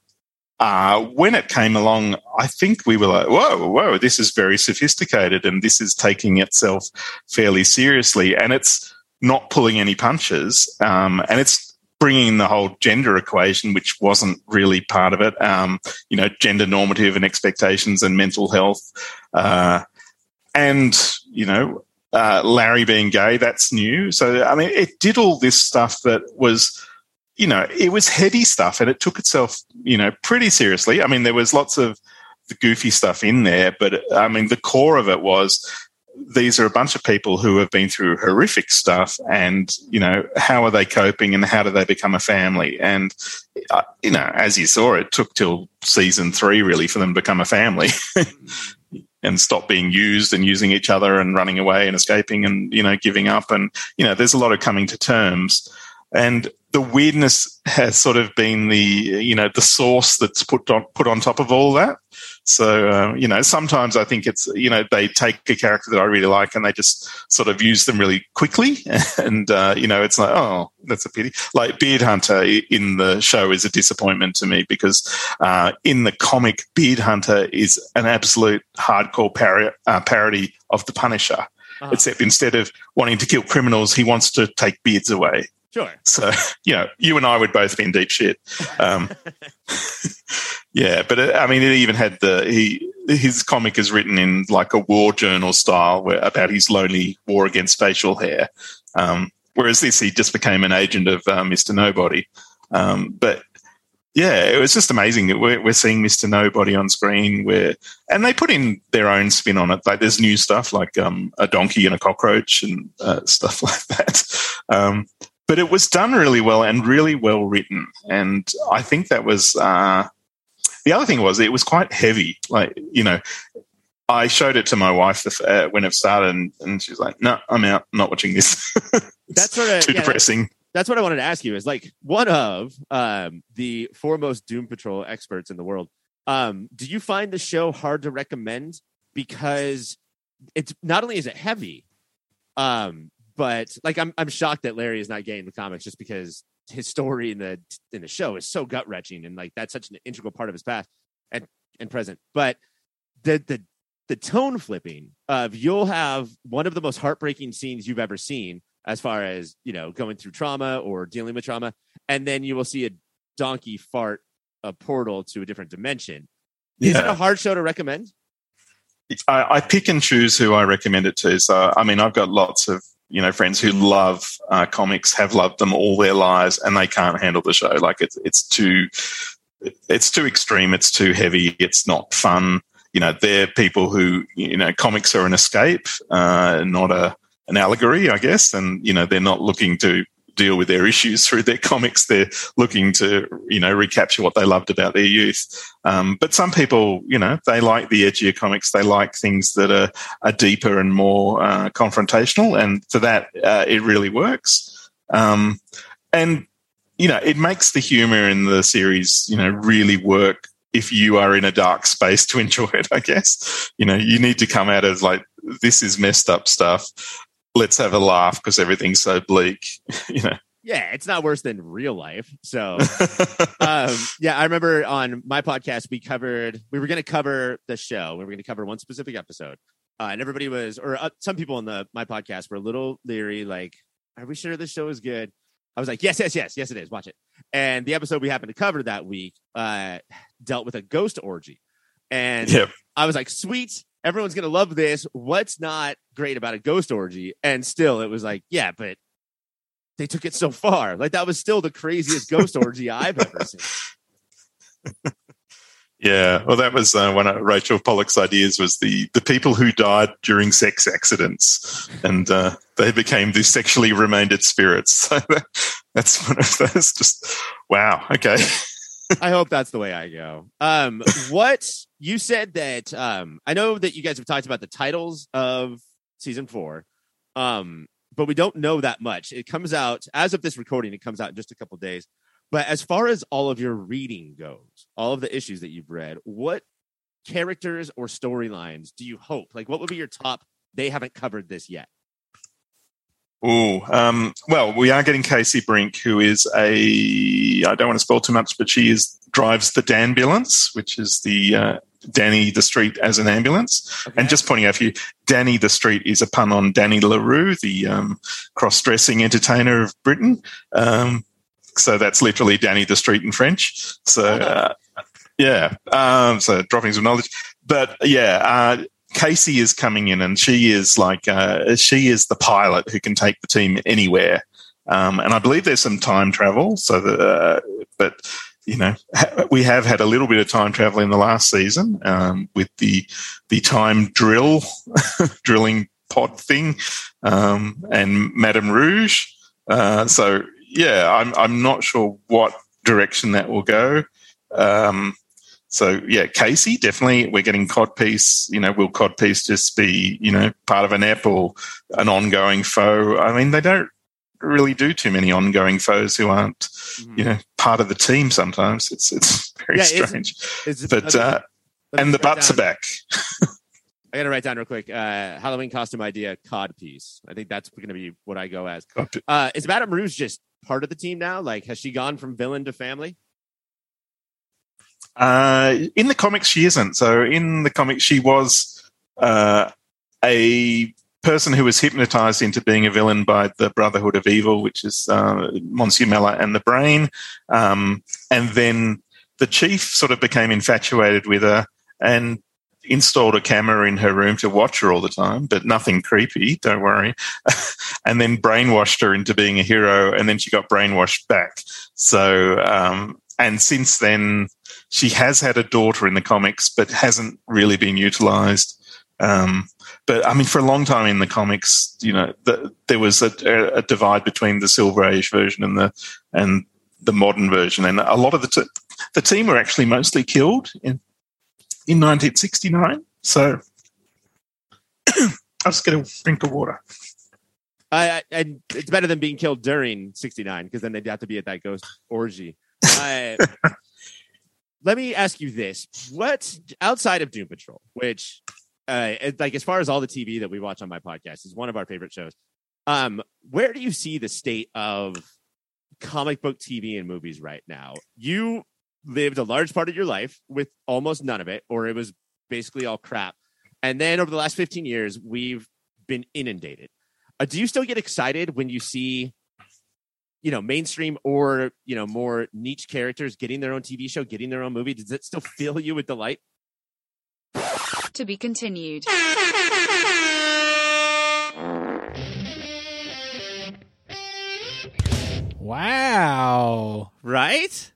uh, when it came along, I think we were like, whoa, whoa, this is very sophisticated and this is taking itself fairly seriously, and it's not pulling any punches, um, and it's bringing the whole gender equation, which wasn't really part of it. Um, you know, gender normative and expectations and mental health. Uh, and, you know, uh, Larry being gay, that's new. So, I mean, it did all this stuff that was, you know, it was heady stuff and it took itself, you know, pretty seriously. I mean, there was lots of the goofy stuff in there, but I mean, the core of it was these are a bunch of people who have been through horrific stuff and you know how are they coping and how do they become a family? And uh, you know as you saw it took till season three really for them to become a family and stop being used and using each other and running away and escaping and you know giving up. And you know there's a lot of coming to terms. And the weirdness has sort of been the you know the source that's put on put on top of all that so uh, you know sometimes i think it's you know they take a character that i really like and they just sort of use them really quickly. And uh, you know it's like oh that's a pity. Like beard hunter in the show is a disappointment to me because uh, in the comic beard hunter is an absolute hardcore pari- uh, parody of the punisher. Uh-huh. except instead of wanting to kill criminals he wants to take beards away Sure. so, you know, you and I would both be in deep shit. Um, yeah, but uh, I mean, it even had the he his comic is written in like a war journal style, where about his lonely war against facial hair. Um, whereas this, he just became an agent of uh, Mister Nobody. Um, but yeah, it was just amazing that we're, we're seeing Mister Nobody on screen. Where and they put in their own spin on it. Like there's new stuff like um, a donkey and a cockroach and uh, stuff like that. But it was done really well and really well written. And I think that was uh, the other thing was it was quite heavy. Like you know, I showed it to my wife uh, when it started, and, and she was like, "No, I'm out. I'm not watching this. That's sort of too yeah, depressing." that's what I wanted to ask you is like one of um, the foremost Doom Patrol experts in the world. Um, do you find the show hard to recommend because it's not only is it heavy, um, but like I'm I'm shocked that Larry is not gay in the comics just because his story in the in the show is so gut wrenching and like that's such an integral part of his past and and present. But the the the tone flipping of you'll have one of the most heartbreaking scenes you've ever seen as far as you know going through trauma or dealing with trauma and then you will see a donkey fart a portal to a different dimension is it a hard show to recommend I, I pick and choose who I recommend it to. So, I mean, I've got lots of you know friends who love uh, comics, have loved them all their lives, and they can't handle the show. Like it's it's too it's too extreme. It's too heavy. It's not fun. You know, they're people who you know comics are an escape, uh, not a an allegory, I guess. And you know, they're not looking to deal with their issues through their comics. They're looking to you know recapture what they loved about their youth. Um, but some people, you know, they like the edgier comics. They like things that are, are deeper and more uh, confrontational. And for that, uh, it really works. Um, and, you know, it makes the humor in the series, you know, really work if you are in a dark space to enjoy it, I guess. You know, you need to come out of like, this is messed up stuff. Let's have a laugh because everything's so bleak, you know. yeah it's not worse than real life so um, yeah, I remember on my podcast we covered we were going to cover the show. We were going to cover one specific episode, uh, and everybody was, or uh, some people on the my podcast were a little leery, like, "Are we sure this show is good?" I was like, "Yes, yes, yes, yes, it is. Watch it." And the episode we happened to cover that week uh, dealt with a ghost orgy, and Yep. I was like, "Sweet." Everyone's gonna love this. What's not great about a ghost orgy? And still, it was like, yeah, but they took it so far. Like that was still the craziest ghost orgy I've ever seen. Yeah, well, that was uh, one of Rachel Pollack's ideas was the the people who died during sex accidents, and uh, they became the sexually remanded spirits. So that, that's one of those. Just wow. Okay. I hope that's the way I go. Um, what you said that um, I know that you guys have talked about the titles of season four, um, but we don't know that much. It comes out as of this recording. It comes out in just a couple days. But as far as all of your reading goes, all of the issues that you've read, what characters or storylines do you hope? Like, what would be your top? They haven't covered this yet. Oh, um, well, we are getting Casey Brink, who is a I don't want to spoil too much, but she is drives the Danbulance, which is the uh, Danny the Street as an ambulance. Okay. And just pointing out for you, Danny the Street is a pun on Danny LaRue, the um, cross-dressing entertainer of Britain. Um, so that's literally Danny the Street in French. So uh, yeah, um, so droppings of knowledge. But yeah, uh, Casey is coming in, and she is like uh, she is the pilot who can take the team anywhere. Um, and I believe there's some time travel. So, that, uh, but you know, we have had a little bit of time travel in the last season um, with the the time drill drilling pod thing um, and Madame Rouge. Uh, so yeah, I'm I'm not sure what direction that will go. Um, so yeah, Casey definitely. We're getting Codpiece. You know, will Codpiece just be you know part of an ep or an ongoing foe? I mean, they don't really do too many ongoing foes who aren't Mhm. you know part of the team. Sometimes it's it's very Yeah, it's- strange. But me- uh, and the butts down- are back. I gotta write down real quick. Uh, Halloween costume idea, cod piece. I think that's gonna be what I go as. Uh, is Madame Rouge just part of the team now? Like, has she gone from villain to family? Uh, in the comics, she isn't. So in the comics, she was uh, a person who was hypnotized into being a villain by the Brotherhood of Evil, which is uh, Monsieur Mallah and the Brain. Um, and then the chief sort of became infatuated with her and installed a camera in her room to watch her all the time, but nothing creepy, don't worry. and then brainwashed her into being a hero, and then she got brainwashed back. So, um, and since then, she has had a daughter in the comics, but hasn't really been utilized. Um, but I mean, for a long time in the comics, you know, the, there was a, a divide between the Silver Age version and the and the modern version, and a lot of the t- the team were actually mostly killed in in 1969. So I'll just get a drink of water. I, I, and it's better than being killed during '69 because then they'd have to be at that ghost orgy. I, let me ask you this: What outside of Doom Patrol, which, uh, like as far as all the TV that we watch on my podcast, is one of our favorite shows. Um, where do you see the state of comic book TV and movies right now? You lived a large part of your life with almost none of it, or it was basically all crap. And then over the last 15 years, we've been inundated. Uh, do you still get excited when you see, you know, mainstream or, you know, more niche characters getting their own TV show, getting their own movie? Does it still fill you with delight? To be continued. Wow. Right?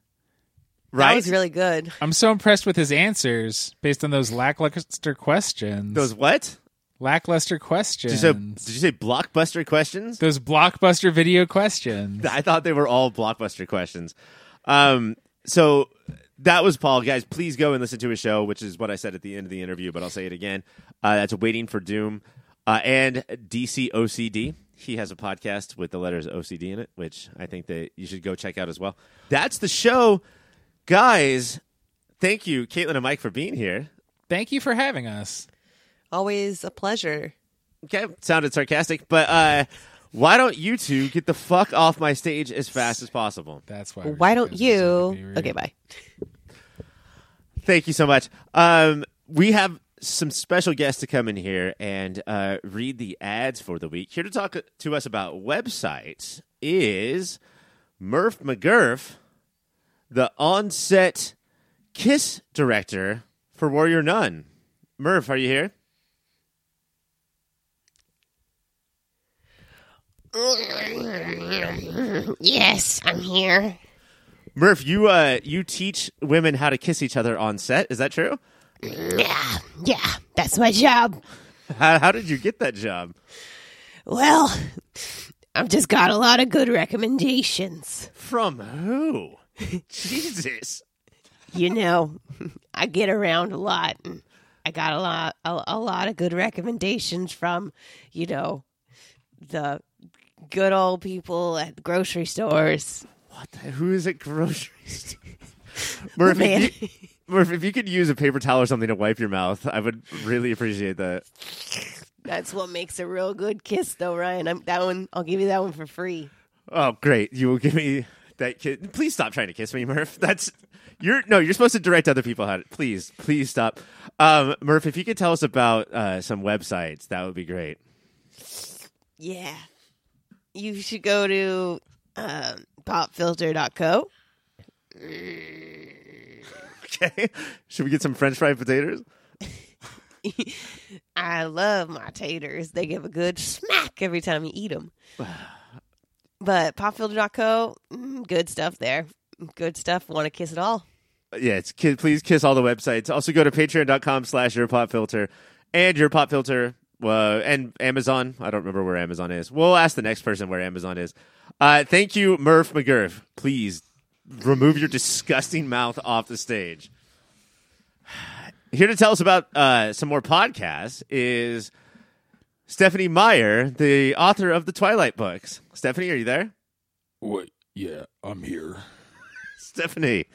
That Right? was really good. I'm so impressed with his answers based on those lackluster questions. Those what? lackluster Did questions. you, say, did you say blockbuster questions? those blockbuster video questions. I thought they were all blockbuster questions. Um, so that was Paul. Guys, please go and listen to his show, which is what I said at the end of the interview, but I'll say it again. Uh, that's Waiting for Doom uh, and DC OCD. He has a podcast with the letters OCD in it, which I think that you should go check out as well. That's the show. Guys, thank you, Caitlin and Mike, for being here. Thank you for having us. Always a pleasure. Okay, sounded sarcastic, but uh, why don't you two get the fuck off my stage as fast as possible? That's why. Why don't supposed to be you? Okay, bye. Thank you so much. Um, we have some special guests to come in here and uh, read the ads for the week. Here to talk to us about websites is Murph McGurf, the on-set Kiss director for Warrior Nun. Murph, are you here? Yes, I'm here. Murph, you uh, you teach women how to kiss each other on set. Is that true? Yeah, yeah, that's my job. How, how did you get that job? Well, I've just got a lot of good recommendations. From who? Jesus. You know, I get around a lot, and I got a lot, a, a lot of good recommendations from, you know, the good old people at grocery stores. What the, who is at grocery store? Murph, if you, Murph, if you could use a paper towel or something to wipe your mouth, I would really appreciate that. That's what makes a real good kiss, though, Ryan. I'm, that one, I'll give you that one for free. Oh, great! You will give me that kid. Please stop trying to kiss me, Murph. That's you're no. You're supposed to direct other people how to. Please, please stop. Um, Murph, if you could tell us about uh, some websites, that would be great. Yeah. You should go to um, popfilter.co. Okay, should we get some French fried potatoes? I love my taters. They give a good smack every time you eat them. but popfilter.co, mm, good stuff there. Good stuff. Want to kiss it all? yeah, it's kid. Please kiss all the websites. Also, go to patreon.com slash your pop filter and your pop filter uh, and Amazon. I don't remember where Amazon is. We'll ask the next person where Amazon is. Uh, thank you, Murph McGurf. Please remove your disgusting mouth off the stage. Here to tell us about uh, some more podcasts is Stephanie Meyer, the author of the Twilight books. Stephanie, are you there? What? Yeah, I'm here. Stephanie,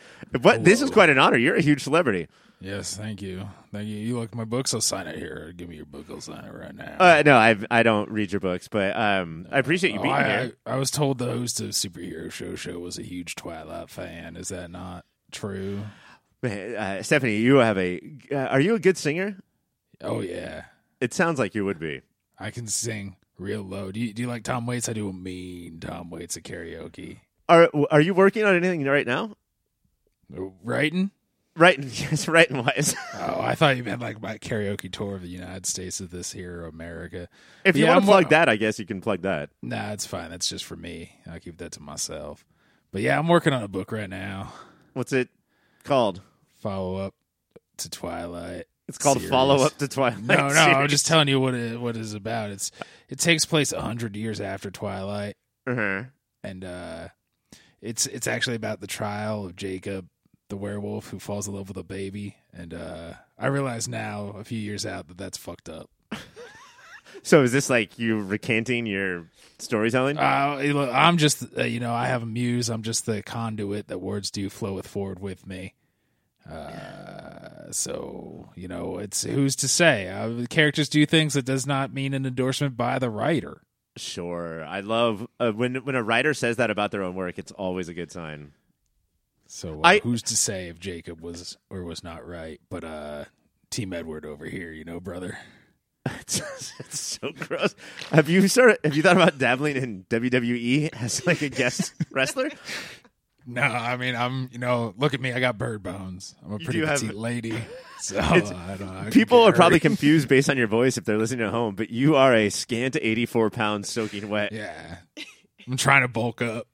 what? This is quite an honor. You're a huge celebrity. Yes, thank you. Thank you. You like my books? I'll sign it here. Give me your book. I'll sign it right now. Uh, no, I I don't read your books, but um, I appreciate you Oh, being I, here. I, I was told the host of Superhero Show Show was a huge Twilight fan. Is that not true? Uh, Stephanie, you have a. Uh, are you a good singer? Oh yeah, It sounds like you would be. I can sing real low. Do you, do you like Tom Waits? I do a mean Tom Waits at karaoke. Are Are you working on anything right now? Writing? Right, yes, right and wise. Oh, I thought you meant like my karaoke tour of the United States of this here America. if you Yeah, want I'm to plug that, I guess you can plug that. Nah, it's fine. That's just for me. I'll keep that to myself. But yeah, I'm working on a book right now. What's it called? Follow up to Twilight. It's called series. Follow Up to Twilight. No, no, I'm just telling you what it what it's about. It's it takes place a hundred years after Twilight, Uh-huh. and uh, it's it's actually about the trial of Jacob, the werewolf who falls in love with a baby. And uh, I realize now, a few years out, that that's fucked up. So is this like you recanting your storytelling? Uh, I'm just uh, you know I have a muse. I'm just the conduit that words do flow with forward with me. Uh, so you know, it's who's to say? Uh, characters do things that does not mean an endorsement by the writer. Sure. I love uh, when when a writer says that about their own work. It's always a good sign. So uh, I- who's to say if Jacob was or was not right? But uh, Team Edward over here, you know, brother. It's, it's so gross. Have you started? Have you thought about dabbling in WWE as like a guest wrestler? No, I mean I'm you know look at me, I got bird bones. I'm a You pretty do have- petite lady. So I don't. I People are probably confused based on your voice if they're listening at home, but you are a scant 84 pounds soaking wet. yeah. I'm trying to bulk up.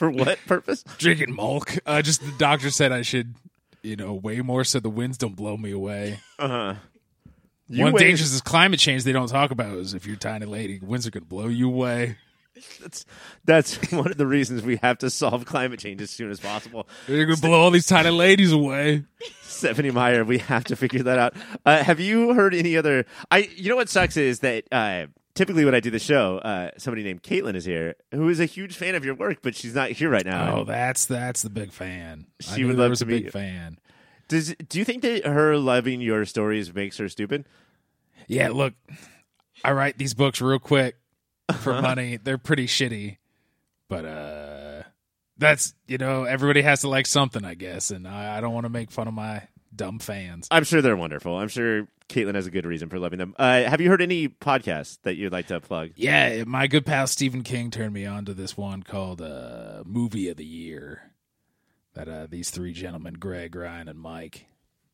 For what purpose? Drinking milk. Uh, just the doctor said I should, you know, weigh more so the winds don't blow me away. Uh huh. One weigh- dangers is climate change they don't talk about is if you're a tiny lady, winds are gonna blow you away. That's, that's one of the reasons we have to solve climate change as soon as possible. You're gonna blow all these tiny ladies away. Stephanie Meyer, we have to figure that out. Uh, have you heard any other? I, you know what sucks is that uh, typically when I do the show, uh, somebody named Caitlin is here, who is a huge fan of your work, but she's not here right now. Oh, that's that's the big fan. She would love to a big fan. Does do you think that her loving your stories makes her stupid? Yeah, look, I write these books real quick for money. They're pretty shitty, but uh, that's you know everybody has to like something, I guess, and I, I don't want to make fun of my dumb fans. I'm sure they're wonderful. I'm sure Caitlin has a good reason for loving them. Uh, have you heard any podcasts that you'd like to plug? Yeah, my good pal Stephen King turned me on to this one called uh, Movie of the Year. That uh, these three gentlemen, Greg, Ryan, and Mike,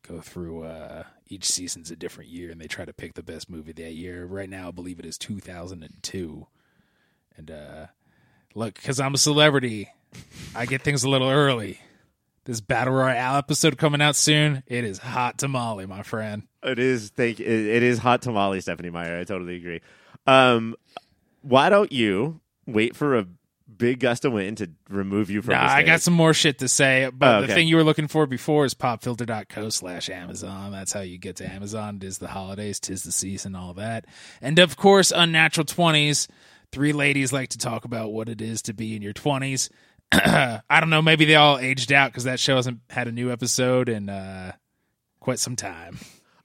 go through. Uh, each season's a different year, and they try to pick the best movie that year. Right now, I believe it is 2002. And uh, look, because I'm a celebrity, I get things a little early. This Battle Royale episode coming out soon. It is hot tamale, my friend. It is. Thank. It, it is hot tamale, Stephenie Meyer. I totally agree. Um, why don't you wait for a big gust of wind to remove you from? Nah, I got some more shit to say, but Oh, the thing you were looking for before is popfilter.co slash Amazon. That's how you get to Amazon. It is the holidays, tis the season, all that. And of course, Unnatural 20s. Three ladies like to talk about what it is to be in your 20s. I don't know, maybe they all aged out because that show hasn't had a new episode in uh, quite some time.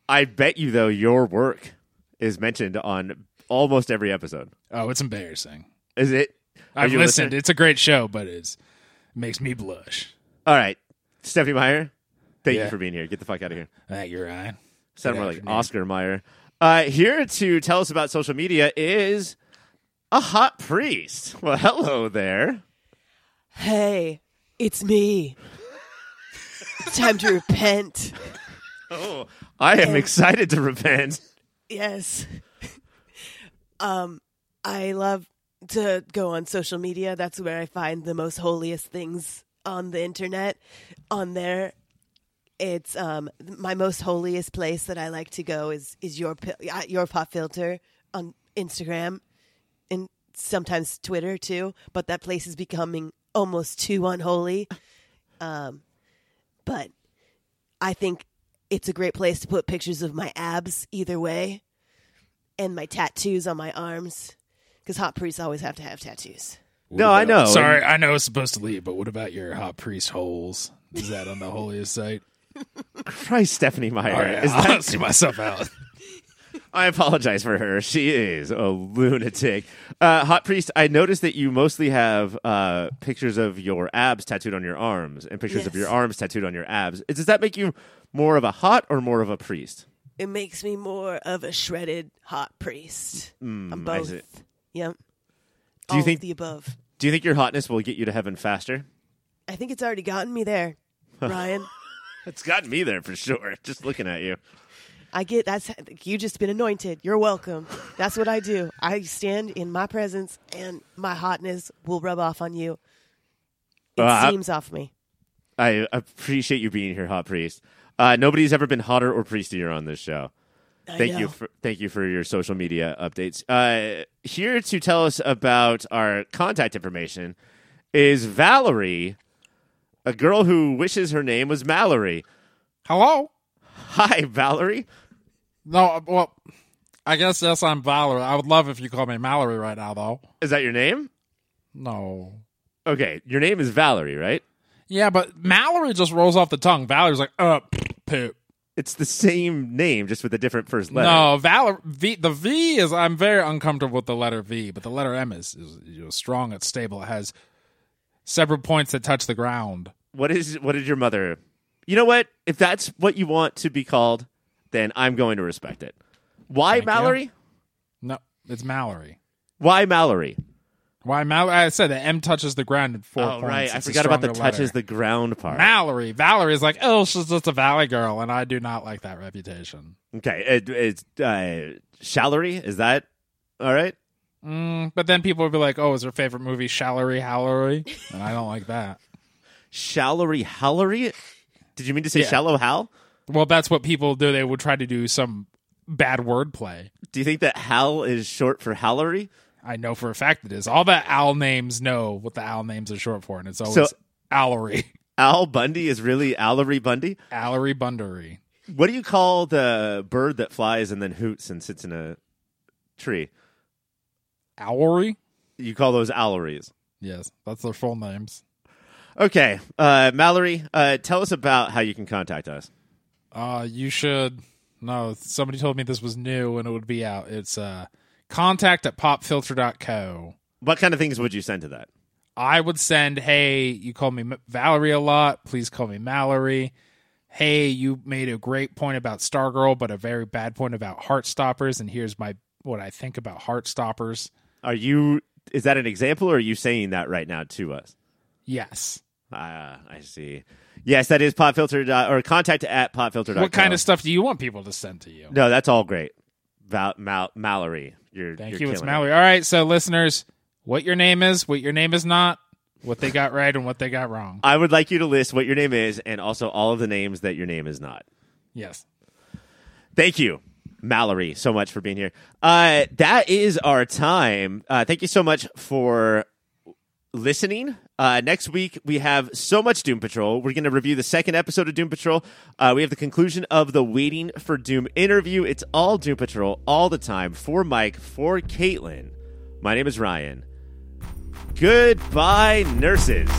I bet you though your work is mentioned on almost every episode. Oh, it's embarrassing. Is it? Are I've listened. listener? It's a great show, but it's, it makes me blush. All right, Stephenie Meyer. Thank you for being here. Get the fuck out of here. Thank you, Ryan. Sound Good more like. Oscar Mayer. Uh, here to tell us about social media is a hot priest. Well, hello there. Hey, it's me. It's time to repent. Oh, I am excited to repent. Yes. Um, I love to go on social media. That's where I find the most holiest things on the internet. On there, it's um my most holiest place that I like to go is is your uh, your pop filter on Instagram and sometimes Twitter too. But that place is becoming almost too unholy. Um, but I think it's a great place to put pictures of my abs either way and my tattoos on my arms because hot priests always have to have tattoos. No, I know. Sorry, I know it's supposed to leave, but what about your hot priest holes? Is that on the holiest site? Christ, Stephenie Meyer. All right, Is I'll that, see myself out. I apologize for her. She is a lunatic. Uh, Hot Priest, I noticed that you mostly have uh, pictures of your abs tattooed on your arms and pictures of Yes. your arms tattooed on your abs. Does that make you more of a hot or more of a priest? It makes me more of a shredded hot priest. I'm I both. see. Yep. Do you All think- of the above? Do you think your hotness will get you to heaven faster? I think it's already gotten me there, Ryan. It's gotten me there for sure. Just looking at you. I get that's you just been anointed. You're welcome. That's what I do. I stand in my presence, and my hotness will rub off on you. It Uh, I- seems off me. I appreciate you being here, Hot Priest. Uh, nobody's ever been hotter or priestier on this show. I Thank know. you for thank you for your social media updates. Uh, here to tell us about our contact information is Valerie, a girl who wishes her name was Mallory. Hello? Hi, Valerie. No, well, I guess yes, I'm Valerie. I would love if you called me Mallory right now, though. Is that your name? No. Okay, your name is Valerie, right? Yeah, but Mallory just rolls off the tongue. Valerie's like, uh, poop. It's the same name, just with a different first letter. No, Valor V. The V is. I'm very uncomfortable with the letter V, but the letter M is, is you know, strong. It's stable. It has several points that touch the ground. What is what did your mother? You know what? If that's what you want to be called, then I'm going to respect it. Why Thank you. Mallory? No, it's Mallory. Why Mallory? Why Mallory? I said the M touches the ground in four Oh points. right, I It's a forgot about the stronger touches the ground part. Mallory. Valerie is like, oh, she's just a valley girl, and I do not like that reputation. okay, it, it's uh, Shallery. Is that all right? Mm, but then people would be like, oh, is her favorite movie Shallery Hallery? And I don't like that. Shallery Hallery. Did you mean to say Yeah. shallow Hal? Well, that's what people do. They would try to do some bad wordplay. Do you think that Hal is short for Hallery? I know for a fact it is. All the owl names know what the owl names are short for, and it's always So- Allery. Al Bundy is really Allery Bundy. Allery Bundery. What do you call the bird that flies and then hoots and sits in a tree? Owlery? You call those Alleries. Yes, that's their full names. Okay, uh, Mallory, uh, tell us about how you can contact us. Uh, you should. No, somebody told me this was new and it would be out. It's uh, contact at popfilter.co. What kind of things would you send to that? I would send, hey, you call me M- Valerie a lot. Please call me Mallory. Hey, you made a great point about Stargirl, but a very bad point about Heartstoppers. And here's my what I think about Heartstoppers. Are you? Is that an example, or are you saying that right now to us? Yes. Ah, I see. Yes, that is popfilter dot, or contact at popfilter. What kind of stuff do you want people to send to you? No, that's all great. Val, Mal, Mallory, you're Thank you're you. It's killing it. Mallory. All right, so listeners, what your name is, what your name is not, what they got right and what they got wrong. I would like you to list what your name is and also all of the names that your name is not. Yes. Thank you, Mallory, so much for being here. Uh, that is our time. Uh, thank you so much for listening. Uh, next week, we have so much Doom Patrol. We're going to review the second episode of Doom Patrol. Uh, we have the conclusion of the Waiting for Doom interview. It's all Doom Patrol all the time. For Mike, for Caitlin. My name is Ryan. Goodbye, nurses.